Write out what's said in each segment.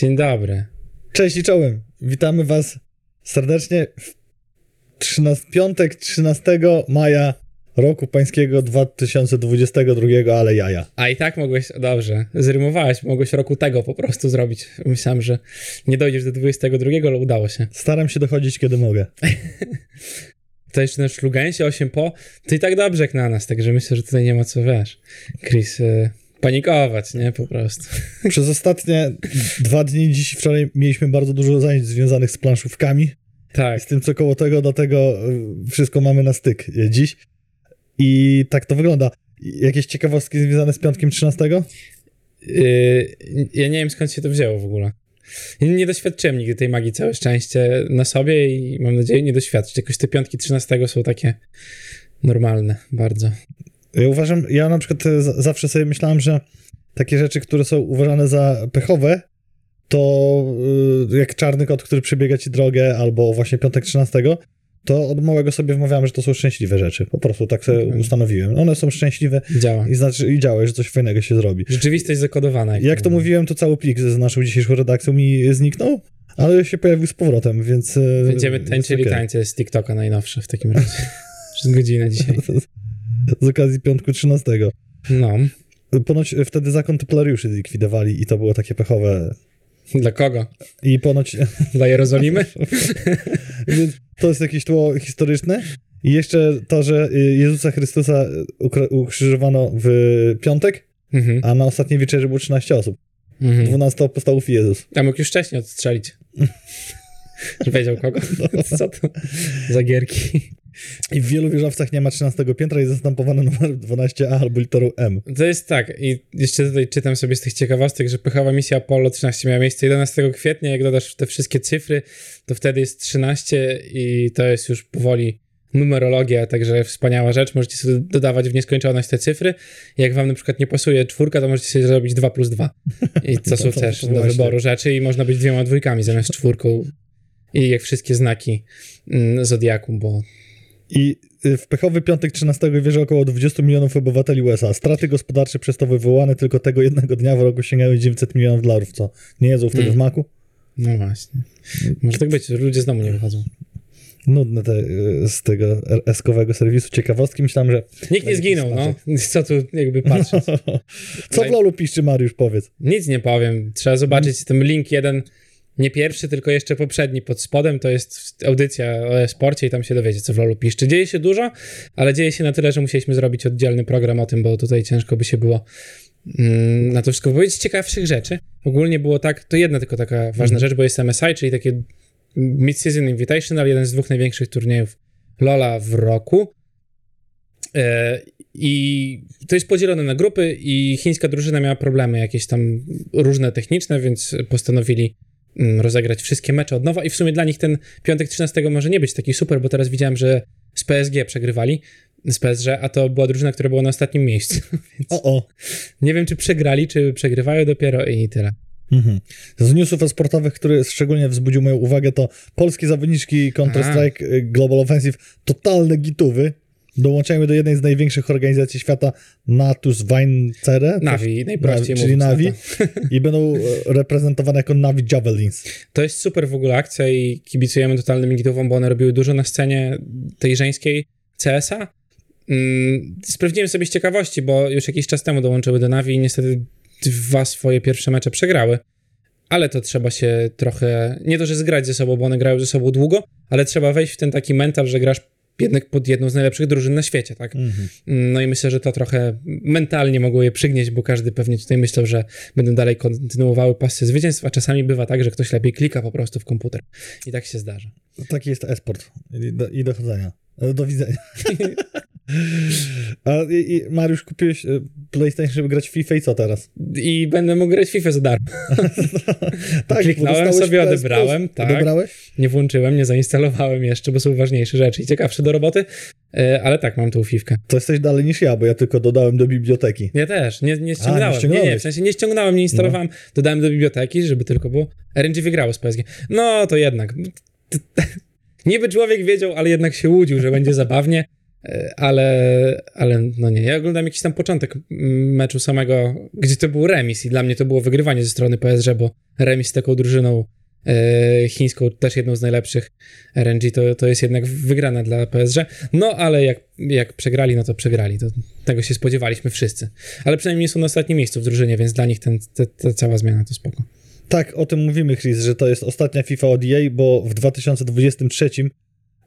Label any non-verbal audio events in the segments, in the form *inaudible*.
Dzień dobry. Cześć i czołem. Witamy Was serdecznie w 13, piątek 13 maja roku pańskiego 2022, ale jaja. A i tak mogłeś, dobrze, zrymowałeś, mogłeś roku tego po prostu zrobić. Myślałem, że nie dojdziesz do 22, ale udało się. Staram się dochodzić, kiedy mogę. *laughs* To jeszcze na szlugensie 8 po, to i tak dobrze jak na nas, także myślę, że tutaj nie ma co, wiesz, Chris, y, panikować, nie, po prostu. *laughs* Przez ostatnie dwa dni, dziś wczoraj, mieliśmy bardzo dużo zajęć związanych z planszówkami. Tak. Z tym, co koło tego, do tego y, wszystko mamy na styk y, dziś. I tak to wygląda. Jakieś ciekawostki związane z piątkiem 13? Yy, ja nie wiem skąd się to wzięło w ogóle. Nie doświadczyłem nigdy tej magii, całe szczęście na sobie i mam nadzieję nie doświadczyć. Jakoś te piątki 13 są takie normalne bardzo. Ja uważam, ja na przykład e, zawsze sobie myślałem, że takie rzeczy, które są uważane za pechowe, to y, jak czarny kot, który przebiega ci drogę, albo właśnie piątek 13, to od małego sobie wmawiałem, że to są szczęśliwe rzeczy. Po prostu tak sobie Mhm. ustanowiłem. One są szczęśliwe Działa. i znaczy i działa, że coś fajnego się zrobi. Rzeczywistość zakodowana. Jak to mówiłem, to cały plik z naszą dzisiejszą redakcją mi zniknął, ale się pojawił z powrotem, więc... e, Będziemy tańczyli okej. tańce z TikToka najnowsze w takim razie. *laughs* Przez godzinę dzisiaj. *laughs* Z okazji piątku 13. No. Ponoć wtedy zakon templariuszy zlikwidowali i to było takie pechowe. Dla kogo? I ponoć *laughs* Dla Jerozolimy? *laughs* Więc to jest jakieś tło historyczne. I jeszcze to, że y, Jezusa Chrystusa ukrzyżowano w piątek, Mhm. a na ostatniej wieczerzy było 13 osób. Mhm. 12 apostołów i Jezus. A mógł już wcześniej odstrzelić. *laughs* Wiedział kogo? Co to za gierki? I w wielu wieżowcach nie ma 13 piętra i jest zastępowane numer 12a albo literą M. To jest tak, i jeszcze tutaj czytam sobie z tych ciekawostek, że pechowa misja Apollo 13 miała miejsce 11 kwietnia, jak dodasz te wszystkie cyfry, to wtedy jest 13 i to jest już powoli numerologia, także wspaniała rzecz, możecie sobie dodawać w nieskończoność te cyfry. Jak wam na przykład nie pasuje czwórka, to możecie sobie zrobić 2 plus 2. I *laughs* to są to- też to do wyboru rzeczy i można być dwiema dwójkami zamiast czwórką. I jak wszystkie znaki mm, Zodiaku, bo I y, w pechowy piątek 13 wierzy około 20 milionów obywateli USA. Straty gospodarcze przez to wywołane tylko tego jednego dnia w roku sięgają 900 milionów dolarów, co nie jedzą wtedy Mm. w maku? no właśnie. Może tak być, ludzie z domu nie wychodzą. Nudne te y, z tego eskowego serwisu ciekawostki. Myślałem, że Nikt nie zginął, no. Co tu jakby patrzeć. *laughs* Co w lolu piszczy, Mariusz, powiedz. Nic nie powiem. Trzeba zobaczyć ten link jeden, nie pierwszy, tylko jeszcze poprzedni pod spodem. To jest audycja o e-sporcie i tam się dowiecie, co w LoLu piszczy. Dzieje się dużo, ale dzieje się na tyle, że musieliśmy zrobić oddzielny program o tym, bo tutaj ciężko by się było mm, na to wszystko powiedzieć. Ciekawszych rzeczy. Ogólnie było tak, to jedna tylko taka ważna Mhm. rzecz, bo jest MSI, czyli takie Mid-Season Invitational, jeden z dwóch największych turniejów LoLa w roku. E, I to jest podzielone na grupy i chińska drużyna miała problemy jakieś tam różne techniczne, więc postanowili mm, rozegrać wszystkie mecze od nowa i w sumie dla nich ten piątek 13 może nie być taki super, bo teraz widziałem, że z PSG przegrywali, z PSG, a to była drużyna, która była na ostatnim miejscu, *laughs* O, o. nie wiem, czy przegrali, czy przegrywają dopiero i tyle. Mhm. Z newsów sportowych, który szczególnie wzbudził moją uwagę, to polskie zawodniczki Counter-Strike Global Offensive, totalne gituwy. Dołączają do jednej z największych organizacji świata, Natus Weincere. Navi, najprościej czyli mówiąc na Navi. to. I będą e, reprezentowane jako Navi Javelins. To jest super w ogóle akcja i kibicujemy totalnym gitowom, bo one robiły dużo na scenie tej żeńskiej CS-a. Mm, sprawdziłem sobie z ciekawości, bo już jakiś czas temu dołączyły do Navi i niestety dwa swoje pierwsze mecze przegrały. Ale to trzeba się trochę, nie to, że zgrać ze sobą, bo one grają ze sobą długo, ale trzeba wejść w ten taki mental, że grasz jednak pod jedną z najlepszych drużyn na świecie, tak? Mhm. No i myślę, że to trochę mentalnie mogło je przygnieść, bo każdy pewnie tutaj myślał, że będą dalej kontynuowały pasję zwycięstw, a czasami bywa tak, że ktoś lepiej klika po prostu w komputer. I tak się zdarza. Taki jest esport. I do, i do chodzenia. E, Do widzenia. A i, i Mariusz, kupiłeś e, PlayStation, żeby grać w FIFA i co teraz? I będę mógł grać w FIFA za darmo. *laughs* tak, Kliknąłem sobie, odebrałem, tak. Odebrałeś? Nie włączyłem, nie zainstalowałem jeszcze, bo są ważniejsze rzeczy i ciekawsze do roboty, E, ale tak, mam tą fifkę. To jesteś dalej niż ja, bo ja tylko dodałem do biblioteki. Ja też, nie, nie ściągnąłem. nie, nie, ściągnąłeś. w sensie nie ściągnąłem, nie instalowałem, dodałem do biblioteki, żeby tylko było. RNG wygrało z PSG. No to jednak. Niby człowiek wiedział, ale jednak się łudził, że będzie zabawnie. e, ale, ale no nie. Ja oglądam jakiś tam początek meczu samego, gdzie to był remis i dla mnie to było wygrywanie ze strony PSG, bo remis z taką drużyną e, chińską, też jedną z najlepszych RNG, to, to jest jednak wygrana dla PSG. No ale jak, jak przegrali, no to przegrali. To, tego się spodziewaliśmy wszyscy. Ale przynajmniej nie są na ostatnim miejscu w drużynie, więc dla nich ten, te, ta cała zmiana to spoko. Tak, o tym mówimy, Chris, że to jest ostatnia FIFA od EA, bo w 2023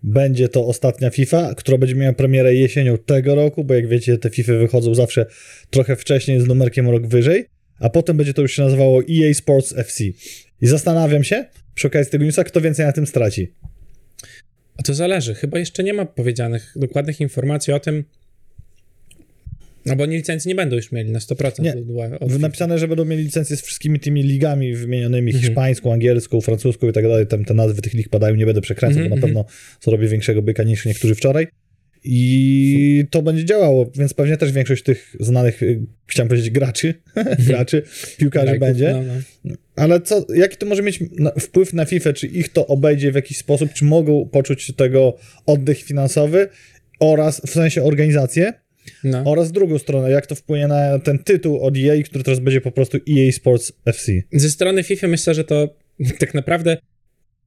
będzie to ostatnia FIFA, która będzie miała premierę jesienią tego roku, bo jak wiecie, te FIFA wychodzą zawsze trochę wcześniej z numerkiem rok wyżej, a potem będzie to już się nazywało EA Sports FC. I zastanawiam się, przy okazji tego newsa, kto więcej na tym straci. A to zależy. Chyba jeszcze nie ma powiedzianych dokładnych informacji o tym, no bo oni licencji nie będą już mieli na 100%. Nie. Od Napisane, że będą mieli licencję z wszystkimi tymi ligami wymienionymi, mhm. hiszpańską, angielską, francuską i tak dalej. Tam te nazwy tych lig padają, nie będę przekręcał, mhm, bo na mhm. pewno zrobię większego byka niż niektórzy wczoraj. I to będzie działało, więc pewnie też większość tych znanych, y, chciałem powiedzieć graczy, *laughs* graczy, piłkarzy Lajków, będzie. No, no. Ale co, jaki to może mieć wpływ na FIFA? Czy ich to obejdzie w jakiś sposób? Czy mogą poczuć tego oddech finansowy oraz w sensie organizację? No. Oraz drugą stronę, jak to wpłynie na ten tytuł od EA, który teraz będzie po prostu EA Sports FC. Ze strony FIFA myślę, że to *laughs* tak naprawdę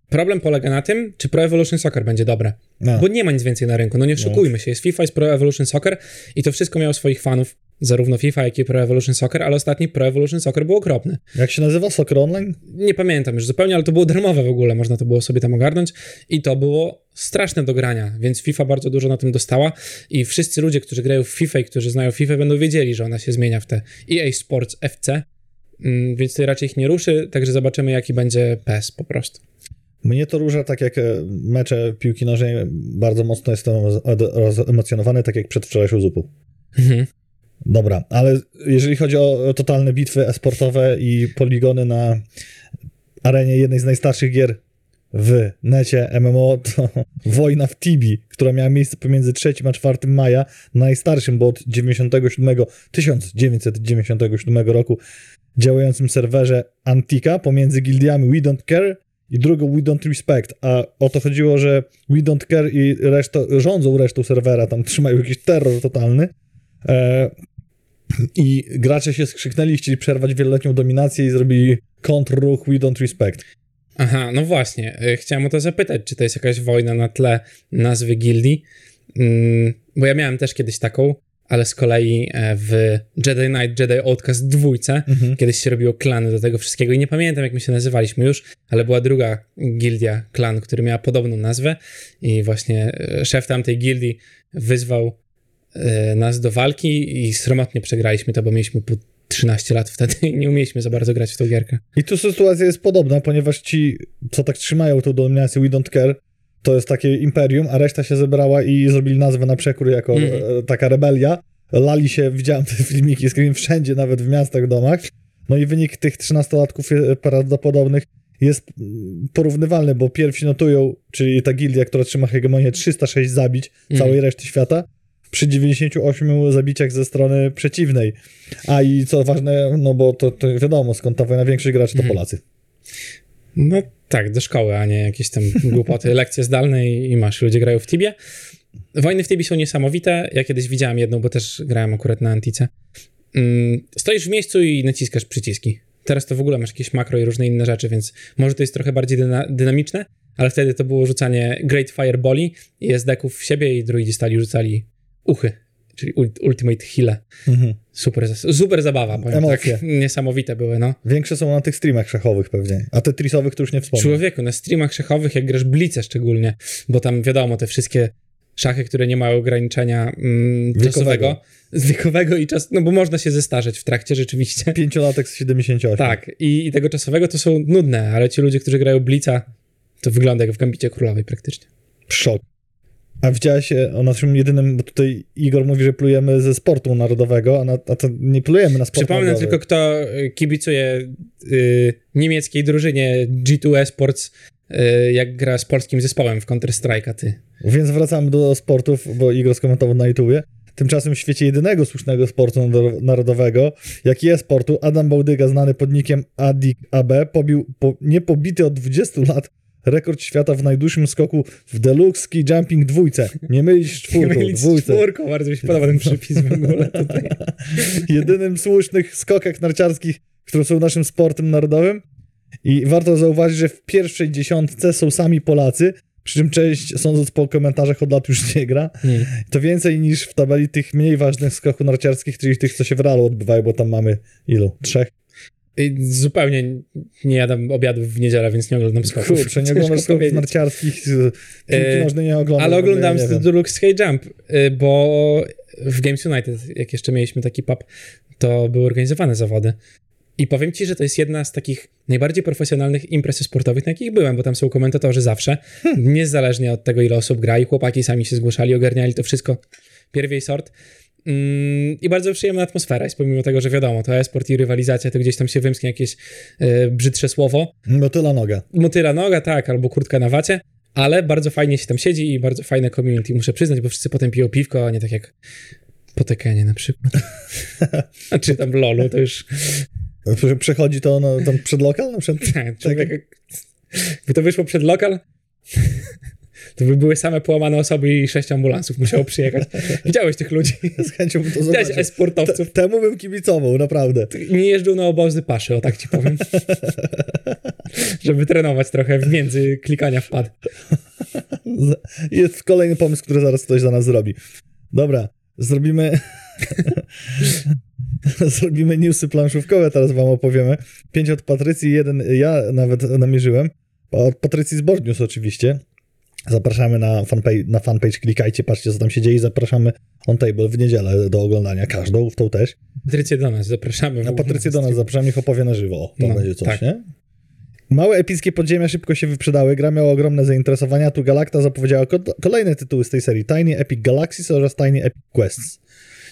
problem polega na tym, czy Pro Evolution Soccer będzie dobre. No. Bo nie ma nic więcej na rynku. No nie no. oszukujmy się. Jest FIFA, jest Pro Evolution Soccer i to wszystko miało swoich fanów zarówno FIFA, jak i Pro Evolution Soccer, ale ostatni Pro Evolution Soccer był okropny. Jak się nazywa? Soccer Online? Nie pamiętam już zupełnie, ale to było darmowe w ogóle, można to było sobie tam ogarnąć i to było straszne do grania, więc FIFA bardzo dużo na tym dostała i wszyscy ludzie, którzy grają w FIFA i którzy znają FIFA będą wiedzieli, że ona się zmienia w te EA Sports FC, mm, więc to raczej ich nie ruszy, także zobaczymy jaki będzie PES po prostu. Mnie to róża, tak jak e, mecze piłki nożnej, bardzo mocno jestem emocjonowany, tak jak przed wczorajszą zupą. Mhm. Dobra, ale jeżeli chodzi o totalne bitwy esportowe i poligony na arenie jednej z najstarszych gier w necie MMO, to *laughs* wojna w Tibi, która miała miejsce pomiędzy 3 a 4 maja, najstarszym, bo od 97, 1997 roku działającym serwerze Antika pomiędzy gildiami We Don't Care i drugą We Don't Respect, a o to chodziło, że We Don't Care i reszta, rządzą resztą serwera, tam trzymają jakiś terror totalny, E, I gracze się skrzyknęli, chcieli przerwać wieloletnią dominację i zrobili kontrruch We Don't Respect. Aha, no właśnie. E, chciałem o to zapytać, czy to jest jakaś wojna na tle nazwy gildii, mm, bo ja miałem też kiedyś taką, ale z kolei e, w Jedi Knight, Jedi Outcast dwójce, mhm. kiedyś się robiło klany do tego wszystkiego i nie pamiętam, jak my się nazywaliśmy już, ale była druga gildia, klan, który miała podobną nazwę i właśnie szef tamtej gildii wyzwał E, nas do walki i sromotnie przegraliśmy to, bo mieliśmy po 13 lat wtedy i nie umieliśmy za bardzo grać w tą gierkę. I tu sytuacja jest podobna, ponieważ ci, co tak trzymają tą dominację We Don't Care, to jest takie imperium, a reszta się zebrała i zrobili nazwę na przekór jako mm. taka rebelia. Lali się, widziałem te *laughs* filmiki, screen wszędzie, nawet w miastach, domach. No i wynik tych 13-latków e, prawdopodobnych jest porównywalny, bo pierwsi notują, czyli ta gildia, która trzyma hegemonię, 306 zabić mm. całej reszty świata, przy 98 zabiciach ze strony przeciwnej. A i co ważne, no bo to, to wiadomo, skąd ta wojna większość graczy to mhm. Polacy. No tak, do szkoły, a nie jakieś tam głupoty, *laughs* lekcje zdalne i, i masz, ludzie grają w Tibie. Wojny w Tibie są niesamowite. Ja kiedyś widziałem jedną, bo też grałem akurat na Antice. Mm, stoisz w miejscu i naciskasz przyciski. Teraz to w ogóle masz jakieś makro i różne inne rzeczy, więc może to jest trochę bardziej dyna dynamiczne, ale wtedy to było rzucanie Great Fireballi i SD-ków w siebie i druidzi stali rzucali uchy, czyli Ultimate Heal. Mhm. Super, super zabawa, powiem Emocje. tak. *laughs* Niesamowite były, no. Większe są na tych streamach szachowych pewnie, a te trisowych to już nie wspomnę. Człowieku, na streamach szachowych, jak grasz blice szczególnie, bo tam wiadomo, te wszystkie szachy, które nie mają ograniczenia mm, czasowego, wiekowego i czas, no bo można się zestarzeć w trakcie rzeczywiście. *laughs* Pięciolatek z 78. Tak, i, i tego czasowego to są nudne, ale ci ludzie, którzy grają blica, to wygląda jak w Gambicie Królowej praktycznie. Szok. A widziałeś e, o naszym jedynym, bo tutaj Igor mówi, że plujemy ze sportu narodowego, a, na, a to nie plujemy na sport Przypomnę narodowy. tylko, kto e, kibicuje y, niemieckiej drużynie G2 Esports, y, jak gra z polskim zespołem w Counter-Strike'a, ty. Więc wracamy do sportów, bo Igor skomentował na YouTubie. Tymczasem w świecie jedynego słusznego sportu narodowego, jaki jest sportu, Adam Bałdyga, znany podnikiem Adik AB, pobił po, niepobity od 20 lat rekord świata w najdłuższym skoku w deluxe ski jumping dwójce. Nie mylić *laughs* czwórką, Nie mylić dwójce. czwórką, bardzo mi się podoba ten przypis w ogóle tutaj. *laughs* Jedynym słusznych skokach narciarskich, które są naszym sportem narodowym. I warto zauważyć, że w pierwszej dziesiątce są sami Polacy, przy czym część, sądząc po komentarzach, od lat już nie gra. Hmm. To więcej niż w tabeli tych mniej ważnych skoków narciarskich, czyli tych, co się w realu odbywają, bo tam mamy ilu? Trzech? I Zupełnie nie jadam obiadów w niedzielę, więc nie oglądam skoków. Kurczę, nie oglądasz skoków powiedzieć. narciarskich, piłki E, nożnej nie oglądam. Ale oglądam ja. Deluxe Skate Jump, y, bo w Games United, jak jeszcze mieliśmy taki pub, to były organizowane zawody. I powiem ci, że to jest jedna z takich najbardziej profesjonalnych imprez sportowych, na jakich byłem, bo tam są komentatorzy zawsze, Hmm. niezależnie od tego, ile osób gra i chłopaki sami się zgłaszali, ogarniali to wszystko pierwiej sort. Mm, I bardzo przyjemna atmosfera jest, pomimo tego, że wiadomo, to e-sport i rywalizacja, to gdzieś tam się wymsknie jakieś e, brzydsze słowo, Motyla noga. motyla noga, tak, albo kurtka na wacie, ale bardzo fajnie się tam siedzi i bardzo fajne community, muszę przyznać, bo wszyscy potem piją piwko, a nie tak jak po Tekenie na przykład. a *laughs* czy tam LoLu, to już Prze- Przechodzi to no, tam przed lokal na przykład? *laughs* tak, człowiek, gdyby to wyszło przed lokal, to by były same połamane osoby i sześć ambulansów musiało przyjechać. *laughs* Widziałeś tych ludzi? Z chęcią bym to Widziałeś zobaczył. e-sportowców? Te- Temu bym kibicował, naprawdę. Nie jeżdżą na obozy paszy, o tak ci powiem. *laughs* Żeby trenować trochę w między klikania wpad. *laughs* Jest kolejny pomysł, który zaraz ktoś za nas zrobi. Dobra, zrobimy... zrobimy newsy planszówkowe, teraz wam opowiemy. Pięć od Patrycji, jeden ja nawet namierzyłem. Od Patrycji z Board News oczywiście. Zapraszamy na fanpage, na fanpage, klikajcie, patrzcie co tam się dzieje. Zapraszamy on table w niedzielę do oglądania, każdą, w tą też. Patrycję do nas, zapraszamy. Na Patrycję do nas zapraszam, niech opowie na żywo. O, To No, będzie coś, tak. nie? Małe epickie podziemia szybko się wyprzedały, gra miała ogromne zainteresowania, tu Galacta zapowiedziała ko- kolejne tytuły z tej serii, Tiny Epic Galaxies oraz Tiny Epic Quests.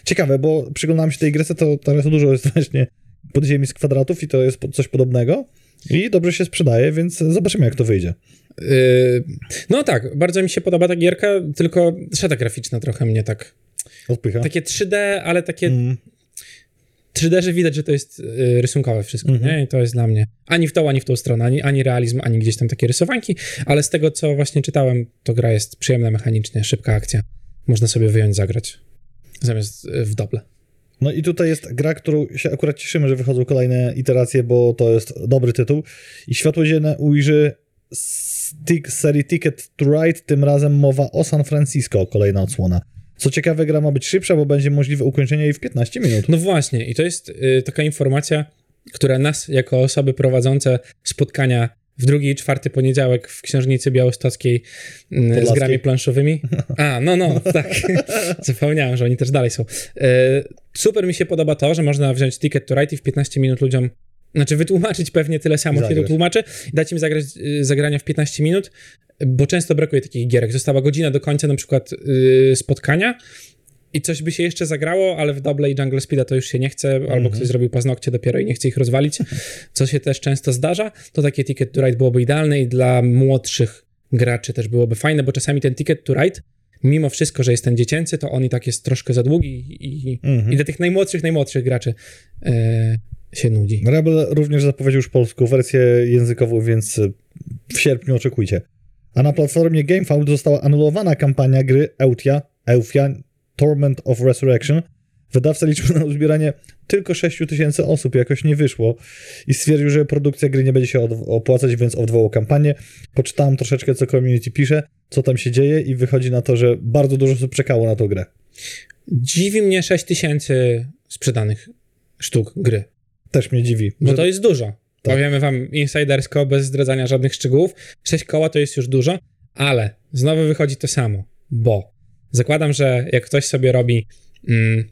Ciekawe, bo przyglądałem się tej grze, to teraz dużo jest właśnie podziemi z kwadratów i to jest coś podobnego i dobrze się sprzedaje, więc zobaczymy jak to wyjdzie. Yy, no tak, bardzo mi się podoba ta gierka, tylko szata graficzna trochę mnie tak. Odpycha. Takie 3D, ale takie Mm, 3D, że widać, że to jest yy, rysunkowe wszystko, Mhm. nie? I to jest dla mnie ani w tą, ani w tą stronę, ani, ani realizm, ani gdzieś tam takie rysowanki, ale z tego, co właśnie czytałem, to gra jest przyjemna mechanicznie, szybka akcja. Można sobie wyjąć, zagrać. Zamiast yy, w doble. No i tutaj jest gra, którą się akurat cieszymy, że wychodzą kolejne iteracje, bo to jest dobry tytuł. I światło dzienne ujrzy z z serii Ticket to Ride, tym razem mowa o San Francisco, kolejna odsłona. Co ciekawe, gra ma być szybsza, bo będzie możliwe ukończenie jej w 15 minut. No właśnie, i to jest y, taka informacja, która nas, jako osoby prowadzące spotkania w drugi i czwarty poniedziałek w księżnicy białostockiej y, z Podlaskiej. grami planszowymi. *laughs* A, no, no, tak. *laughs* Zapomniałem, że oni też dalej są. Y, super mi się podoba to, że można wziąć ticket to ride i w 15 minut ludziom znaczy wytłumaczyć pewnie tyle samo, ile to Zagrać. tłumaczy, dać im zagrać y, zagrania w 15 minut, bo często brakuje takich gierek. Została godzina do końca na przykład y, spotkania i coś by się jeszcze zagrało, ale w Double i Jungle Speeda to już się nie chce, albo Mhm. ktoś zrobił paznokcie dopiero i nie chce ich rozwalić, co się też często zdarza, to takie Ticket to Ride byłoby idealne i dla młodszych graczy też byłoby fajne, bo czasami ten Ticket to Ride, mimo wszystko, że jest ten dziecięcy, to on i tak jest troszkę za długi i, Mhm. i dla tych najmłodszych, najmłodszych graczy e, się nudzi. Rebel również zapowiedział już polską wersję językową, więc y, w sierpniu oczekujcie. A na platformie GameFound została anulowana kampania gry Eutia, Eufia Torment of Resurrection. Wydawca liczył na uzbieranie tylko 6 tysięcy osób, jakoś nie wyszło i stwierdził, że produkcja gry nie będzie się opłacać, więc odwołał kampanię. Poczytałem troszeczkę, co community pisze, co tam się dzieje i wychodzi na to, że bardzo dużo osób czekało na tą grę. Dziwi mnie 6 tysięcy sprzedanych sztuk gry, Też mnie dziwi. bo że- to jest dużo. Tak. Powiemy wam insidersko, bez zdradzania żadnych szczegółów. 6 koła to jest już dużo, ale znowu wychodzi to samo, bo zakładam, że jak ktoś sobie robi mm,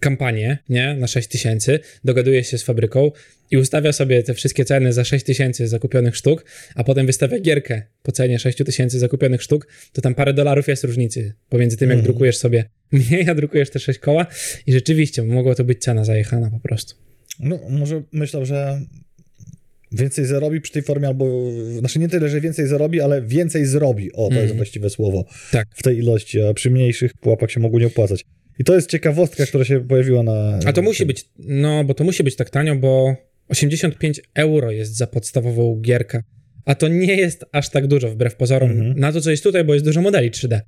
kampanię, nie, na 6 tysięcy, dogaduje się z fabryką i ustawia sobie te wszystkie ceny za 6 tysięcy zakupionych sztuk, a potem wystawia gierkę po cenie 6 tysięcy zakupionych sztuk, to tam parę dolarów jest różnicy pomiędzy tym, jak Mhm. drukujesz sobie *laughs* mniej, a drukujesz te 6 koła i rzeczywiście mogło to być cena zajechana po prostu. No, może myślał, że więcej zarobi przy tej formie, albo, znaczy nie tyle, że więcej zarobi, ale więcej zrobi. O, to Mhm. jest właściwe słowo. Tak. W tej ilości, a przy mniejszych pułapach się mogło nie opłacać. I to jest ciekawostka, która się pojawiła na... A to musi być, no bo to musi być tak tanio, bo 85 euro jest za podstawową gierkę, A to nie jest aż tak dużo, wbrew pozorom, Mhm. na to, co jest tutaj, bo jest dużo modeli 3D.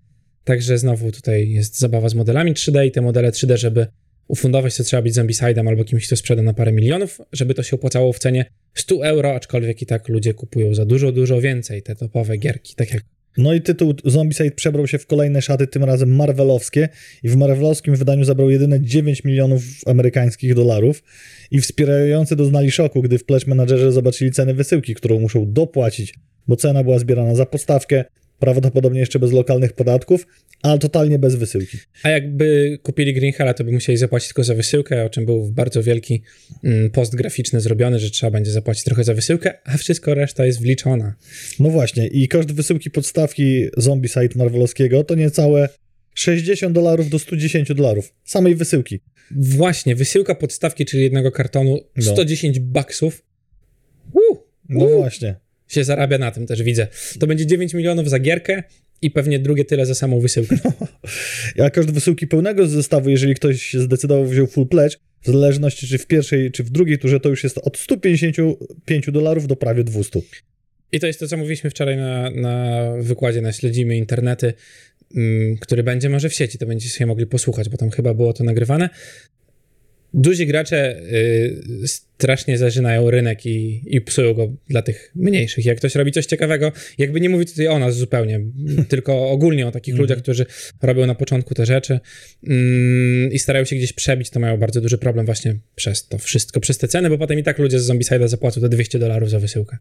Także znowu tutaj jest zabawa z modelami 3D i te modele 3D, żeby ufundować, to trzeba być Zombicide'em albo kimś, kto sprzeda na parę milionów, żeby to się opłacało w cenie 100 euro, aczkolwiek i tak ludzie kupują za dużo, dużo więcej te topowe gierki, tak jak No i tytuł Zombicide przebrał się w kolejne szaty, tym razem marvelowskie. I w marvelowskim wydaniu zabrał jedyne 9 milionów amerykańskich dolarów. I wspierający doznali szoku, gdy w Pledge Managerze zobaczyli cenę wysyłki, którą muszą dopłacić, bo cena była zbierana za postawkę, prawdopodobnie jeszcze bez lokalnych podatków, ale totalnie bez wysyłki. A jakby kupili Green Hella, to by musieli zapłacić tylko za wysyłkę, o czym był bardzo wielki mm, post graficzny zrobiony, że trzeba będzie zapłacić trochę za wysyłkę, a wszystko reszta jest wliczona. No właśnie, i koszt wysyłki podstawki Zombicide marvelowskiego to niecałe 60 dolarów do 110 dolarów samej wysyłki. Właśnie, wysyłka podstawki, czyli jednego kartonu, No. 110 baksów. Uh, No uh, właśnie. Się zarabia na tym, też widzę. To będzie 9 milionów za gierkę i pewnie drugie tyle za samą wysyłkę. *laughs* A koszt wysyłki pełnego zestawu, jeżeli ktoś się zdecydował, wziął full pledge, w zależności czy w pierwszej, czy w drugiej turze, to już jest od 155 dolarów do prawie 200. I to jest to, co mówiliśmy wczoraj na, na wykładzie na Śledzimy Internety, mm, który będzie może w sieci, to będziecie sobie mogli posłuchać, bo tam chyba było to nagrywane. Duzi gracze y, strasznie zażynają rynek i, i psują go dla tych mniejszych. Jak ktoś robi coś ciekawego, jakby nie mówi tutaj o nas zupełnie, *laughs* tylko ogólnie o takich Mhm. ludziach, którzy robią na początku te rzeczy mm, i starają się gdzieś przebić, to mają bardzo duży problem właśnie przez to wszystko, przez te ceny, bo potem i tak ludzie z Zombicide'a zapłacą te 200 dolarów za wysyłkę.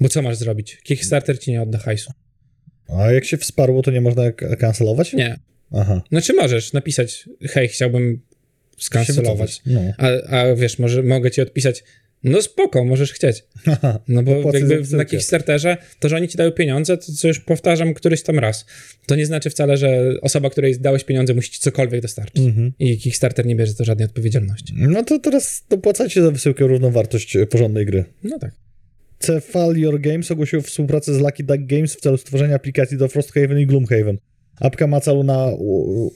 Bo co masz zrobić? Kickstarter ci nie odda hajsu. A jak się wsparło, to nie można kancelować? Nie. Aha. Znaczy możesz napisać, hej, chciałbym skancelować. No. A, a wiesz, może mogę ci odpisać, no spoko, możesz chcieć. *laughs* No bo jakby na Kickstarterze to, że oni ci dają pieniądze, to co już powtarzam któryś tam raz. To nie znaczy wcale, że osoba, której dałeś pieniądze musi ci cokolwiek dostarczyć. Mhm. I Kickstarter nie bierze to żadnej odpowiedzialności. No to teraz dopłacacie za wysyłkę równą wartość e, porządnej gry. No tak. Cephalior Games ogłosił współpracę z Lucky Duck Games w celu stworzenia aplikacji do Frosthaven i Gloomhaven. Apka ma celu na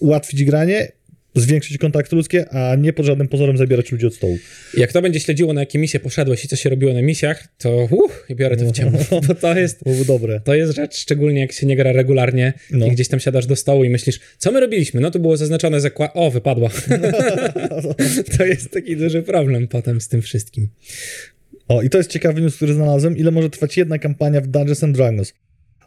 ułatwić granie, zwiększyć kontakty ludzkie, a nie pod żadnym pozorem zabierać ludzi od stołu. Jak to będzie śledziło, na jakie misje poszedłeś i co się robiło na misjach, to uff, biorę to w ciemno. Bo to jest, dobre. to jest rzecz, szczególnie jak się nie gra regularnie No. i gdzieś tam siadasz do stołu i myślisz, co my robiliśmy? No tu było zaznaczone zakład... O, wypadła. *laughs* to jest taki duży problem potem z tym wszystkim. O, i to jest ciekawy news, który znalazłem. Ile może trwać jedna kampania w Dungeons and Dragons?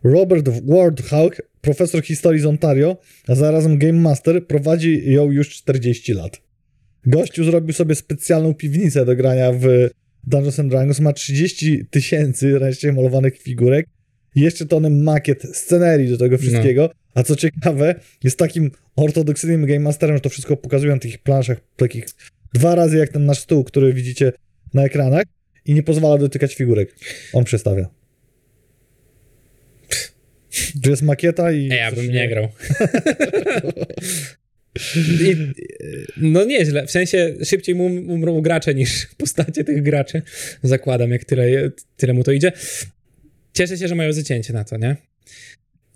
Robert Wardhawk, profesor historii z Ontario, a zarazem Game Master, prowadzi ją już 40 lat. Gościu zrobił sobie specjalną piwnicę do grania w Dungeons and Dragons, ma 30 tysięcy ręcznie malowanych figurek jeszcze tony makiet, scenerii do tego wszystkiego, a co ciekawe, jest takim ortodoksyjnym Game Masterem, że to wszystko pokazuje na tych planszach, takich dwa razy jak ten nasz stół, który widzicie na ekranach i nie pozwala dotykać figurek. On przestawia. Tu jest makieta i... Ej, ja bym nie grał. *laughs* I, no nieźle, w sensie szybciej mu umrą gracze niż *laughs* postacie tych graczy. Zakładam, jak tyle, tyle mu to idzie. Cieszę się, że mają zacięcie na to, nie?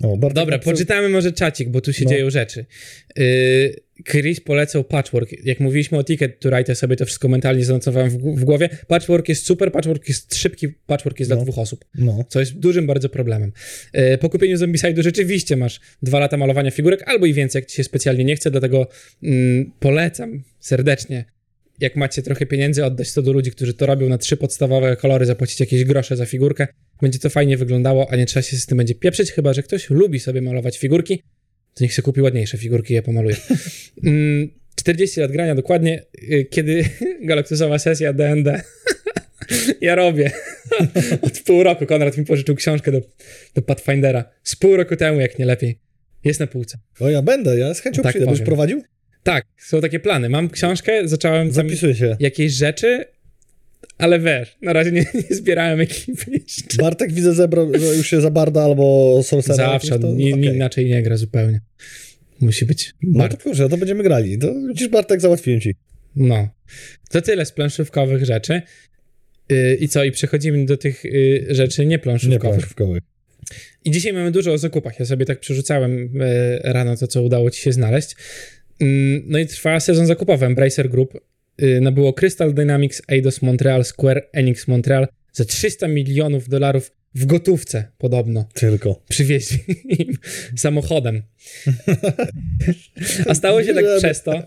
O, Dobra, poczytamy może czacik, bo tu się No. dzieją rzeczy. Yy, Chris polecał Patchwork. Jak mówiliśmy o Ticket to Ride, sobie to wszystko mentalnie zanotowałem w, głowie. Patchwork jest super, Patchwork jest szybki, Patchwork jest No. dla dwóch osób, No. co jest dużym bardzo problemem. Yy, po kupieniu Zombicide'u rzeczywiście masz dwa lata malowania figurek, albo i więcej, jak ci się specjalnie nie chce, dlatego mm, polecam serdecznie jak macie trochę pieniędzy, oddać to do ludzi, którzy to robią na trzy podstawowe kolory, zapłacić jakieś grosze za figurkę. Będzie to fajnie wyglądało, a nie trzeba się z tym będzie pieprzyć, chyba że ktoś lubi sobie malować figurki, to niech się kupi ładniejsze figurki i je pomaluje. *laughs* Mm, 40 lat grania dokładnie, y, kiedy *laughs* galaktyzowa sesja D&D. *laughs* ja robię. Od pół roku Konrad mi pożyczył książkę do, do Pathfindera. Z pół roku temu, jak nie lepiej. Jest na półce. O, ja będę, ja z chęcią Tak przyjdę. Będziesz prowadził? Tak, są takie plany. Mam książkę, zacząłem Zapisuję się. jakieś rzeczy, ale wiesz, na razie nie, nie zbierałem ekipy jeszcze. Bartek widzę zebrał, że już się za Barda albo Sorcera. Zawsze, to, ni, ni, okej. inaczej nie gra zupełnie. Musi być No bardzo. to kurczę, to będziemy grali. To widzisz, Bartek, załatwiłem ci. No. To tyle z planszówkowych rzeczy. Yy, I co? I przechodzimy do tych yy, rzeczy Nie nieplanszówkowych. planszówkowych. I dzisiaj mamy dużo o zakupach. Ja sobie tak przerzucałem e, rano to, co udało ci się znaleźć. Mm, No i trwa sezon zakupowy. Embracer Group nabyło Crystal Dynamics, Eidos Montreal, Square Enix Montreal za 300 milionów dolarów w gotówce podobno. Tylko. Przywieźli im samochodem. A stało się tak przez to,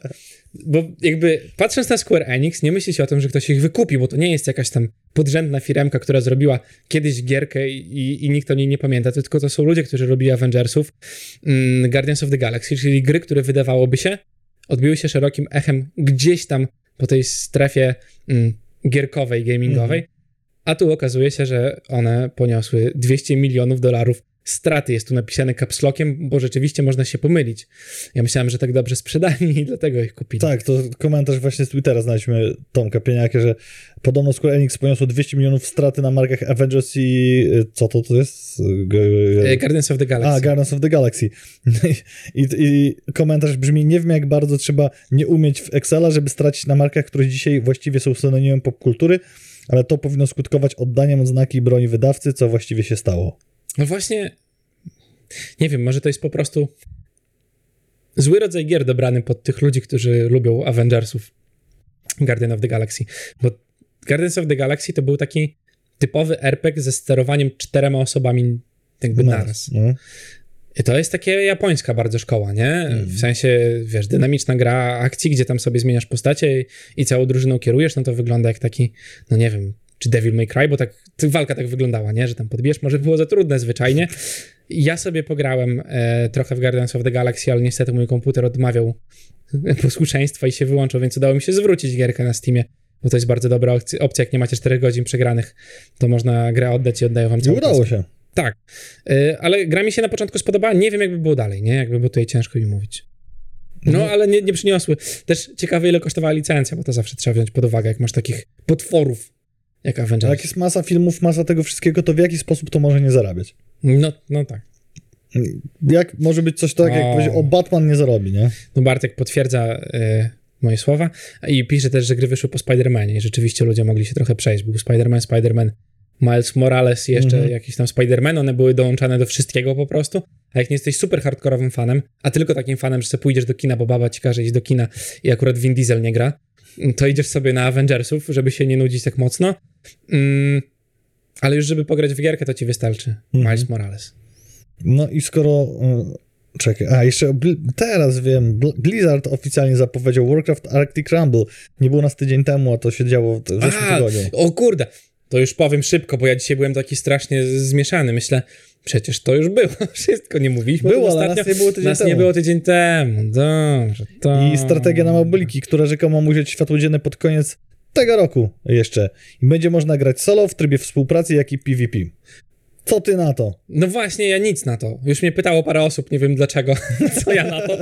bo jakby patrząc na Square Enix, nie myśli się o tym, że ktoś ich wykupi, bo to nie jest jakaś tam podrzędna firemka, która zrobiła kiedyś gierkę i, i nikt o niej nie pamięta, tylko to są ludzie, którzy robili Avengersów, mm, Guardians of the Galaxy, czyli gry, które wydawałoby się, odbiły się szerokim echem gdzieś tam po tej strefie mm, gierkowej, gamingowej, mhm. a tu okazuje się, że one poniosły 200 milionów dolarów straty. Jest tu napisane kapslokiem, bo rzeczywiście można się pomylić. Ja myślałem, że tak dobrze sprzedani i dlatego ich kupili. Tak, to komentarz właśnie z Twittera znaliśmy Tomka Pieniakie, że podobno Square Enix poniosło 200 milionów straty na markach Avengers i y, co to to jest? E, Guardians of the Galaxy. A, Guardians of the Galaxy. *laughs* I, I, komentarz brzmi, nie wiem jak bardzo trzeba nie umieć w Excela, żeby stracić na markach, które dzisiaj właściwie są synonimem popkultury, ale to powinno skutkować oddaniem odznaki broni wydawcy, co właściwie się stało. No właśnie, nie wiem, może to jest po prostu zły rodzaj gier dobrany pod tych ludzi, którzy lubią Avengersów, Guardian of the Galaxy, bo Guardians of the Galaxy to był taki typowy RPG ze sterowaniem czterema osobami jakby naraz. No. I to jest takie japońska bardzo szkoła, nie? Mm. W sensie, wiesz, dynamiczna gra akcji, gdzie tam sobie zmieniasz postacie i, i całą drużyną kierujesz, no to wygląda jak taki, no nie wiem, czy Devil May Cry, bo tak walka tak wyglądała, nie? Że tam podbierz, może było za trudne zwyczajnie. Ja sobie pograłem e, trochę w Guardians of the Galaxy, ale niestety mój komputer odmawiał *laughs* posłuszeństwa i się wyłączył, więc udało mi się zwrócić gierkę na Steamie, bo to jest bardzo dobra opcja, jak nie macie 4 godzin przegranych, to można grę oddać i oddają wam cały udało się. Tak, e, ale gra mi się na początku spodobała, nie wiem jakby było dalej, nie? Jakby było tutaj ciężko mi mówić. No, mhm. ale nie, nie przyniosły. Też ciekawe, ile kosztowała licencja, bo to zawsze trzeba wziąć pod uwagę, jak masz takich potworów jak Avengers. Jak jest masa filmów, masa tego wszystkiego, to w jaki sposób to może nie zarabiać? No, no tak. Jak może być coś tak, jak powiedzieć, o Batman nie zarobi, nie? No Bartek potwierdza y, moje słowa i pisze też, że gry wyszły po Spider-Manie i rzeczywiście ludzie mogli się trochę przejść. Był Spider-Man, Spider-Man, Miles Morales, jeszcze -hmm. jakiś tam Spider-Man, one były dołączane do wszystkiego po prostu. A jak nie jesteś super hardkorowym fanem, a tylko takim fanem, że sobie pójdziesz do kina, bo baba ci każe iść do kina i akurat Vin Diesel nie gra, to idziesz sobie na Avengersów, żeby się nie nudzić tak mocno. Mm, ale już żeby pograć w gierkę, to ci wystarczy mhm. Miles Morales. No i skoro... Y, czekaj, a jeszcze teraz wiem, Blizzard oficjalnie zapowiedział Warcraft Arctic Rumble. Nie było nas tydzień temu, a to się działo w zeszłym tygodniu. O kurde, to już powiem szybko, bo ja dzisiaj byłem taki strasznie zmieszany. Myślę, Przecież to już było, *laughs* wszystko nie mówiliśmy. Było, ale nas nie było tydzień nas temu. nie było tydzień temu, dobrze. To... I strategia na mobiliki, która rzekomo ma ujrzeć światło dzienne pod koniec tego roku jeszcze. I będzie można grać solo w trybie współpracy, jak i PvP. Co ty na to? No właśnie, ja nic na to. Już mnie pytało parę osób, nie wiem dlaczego, *laughs* co ja na to.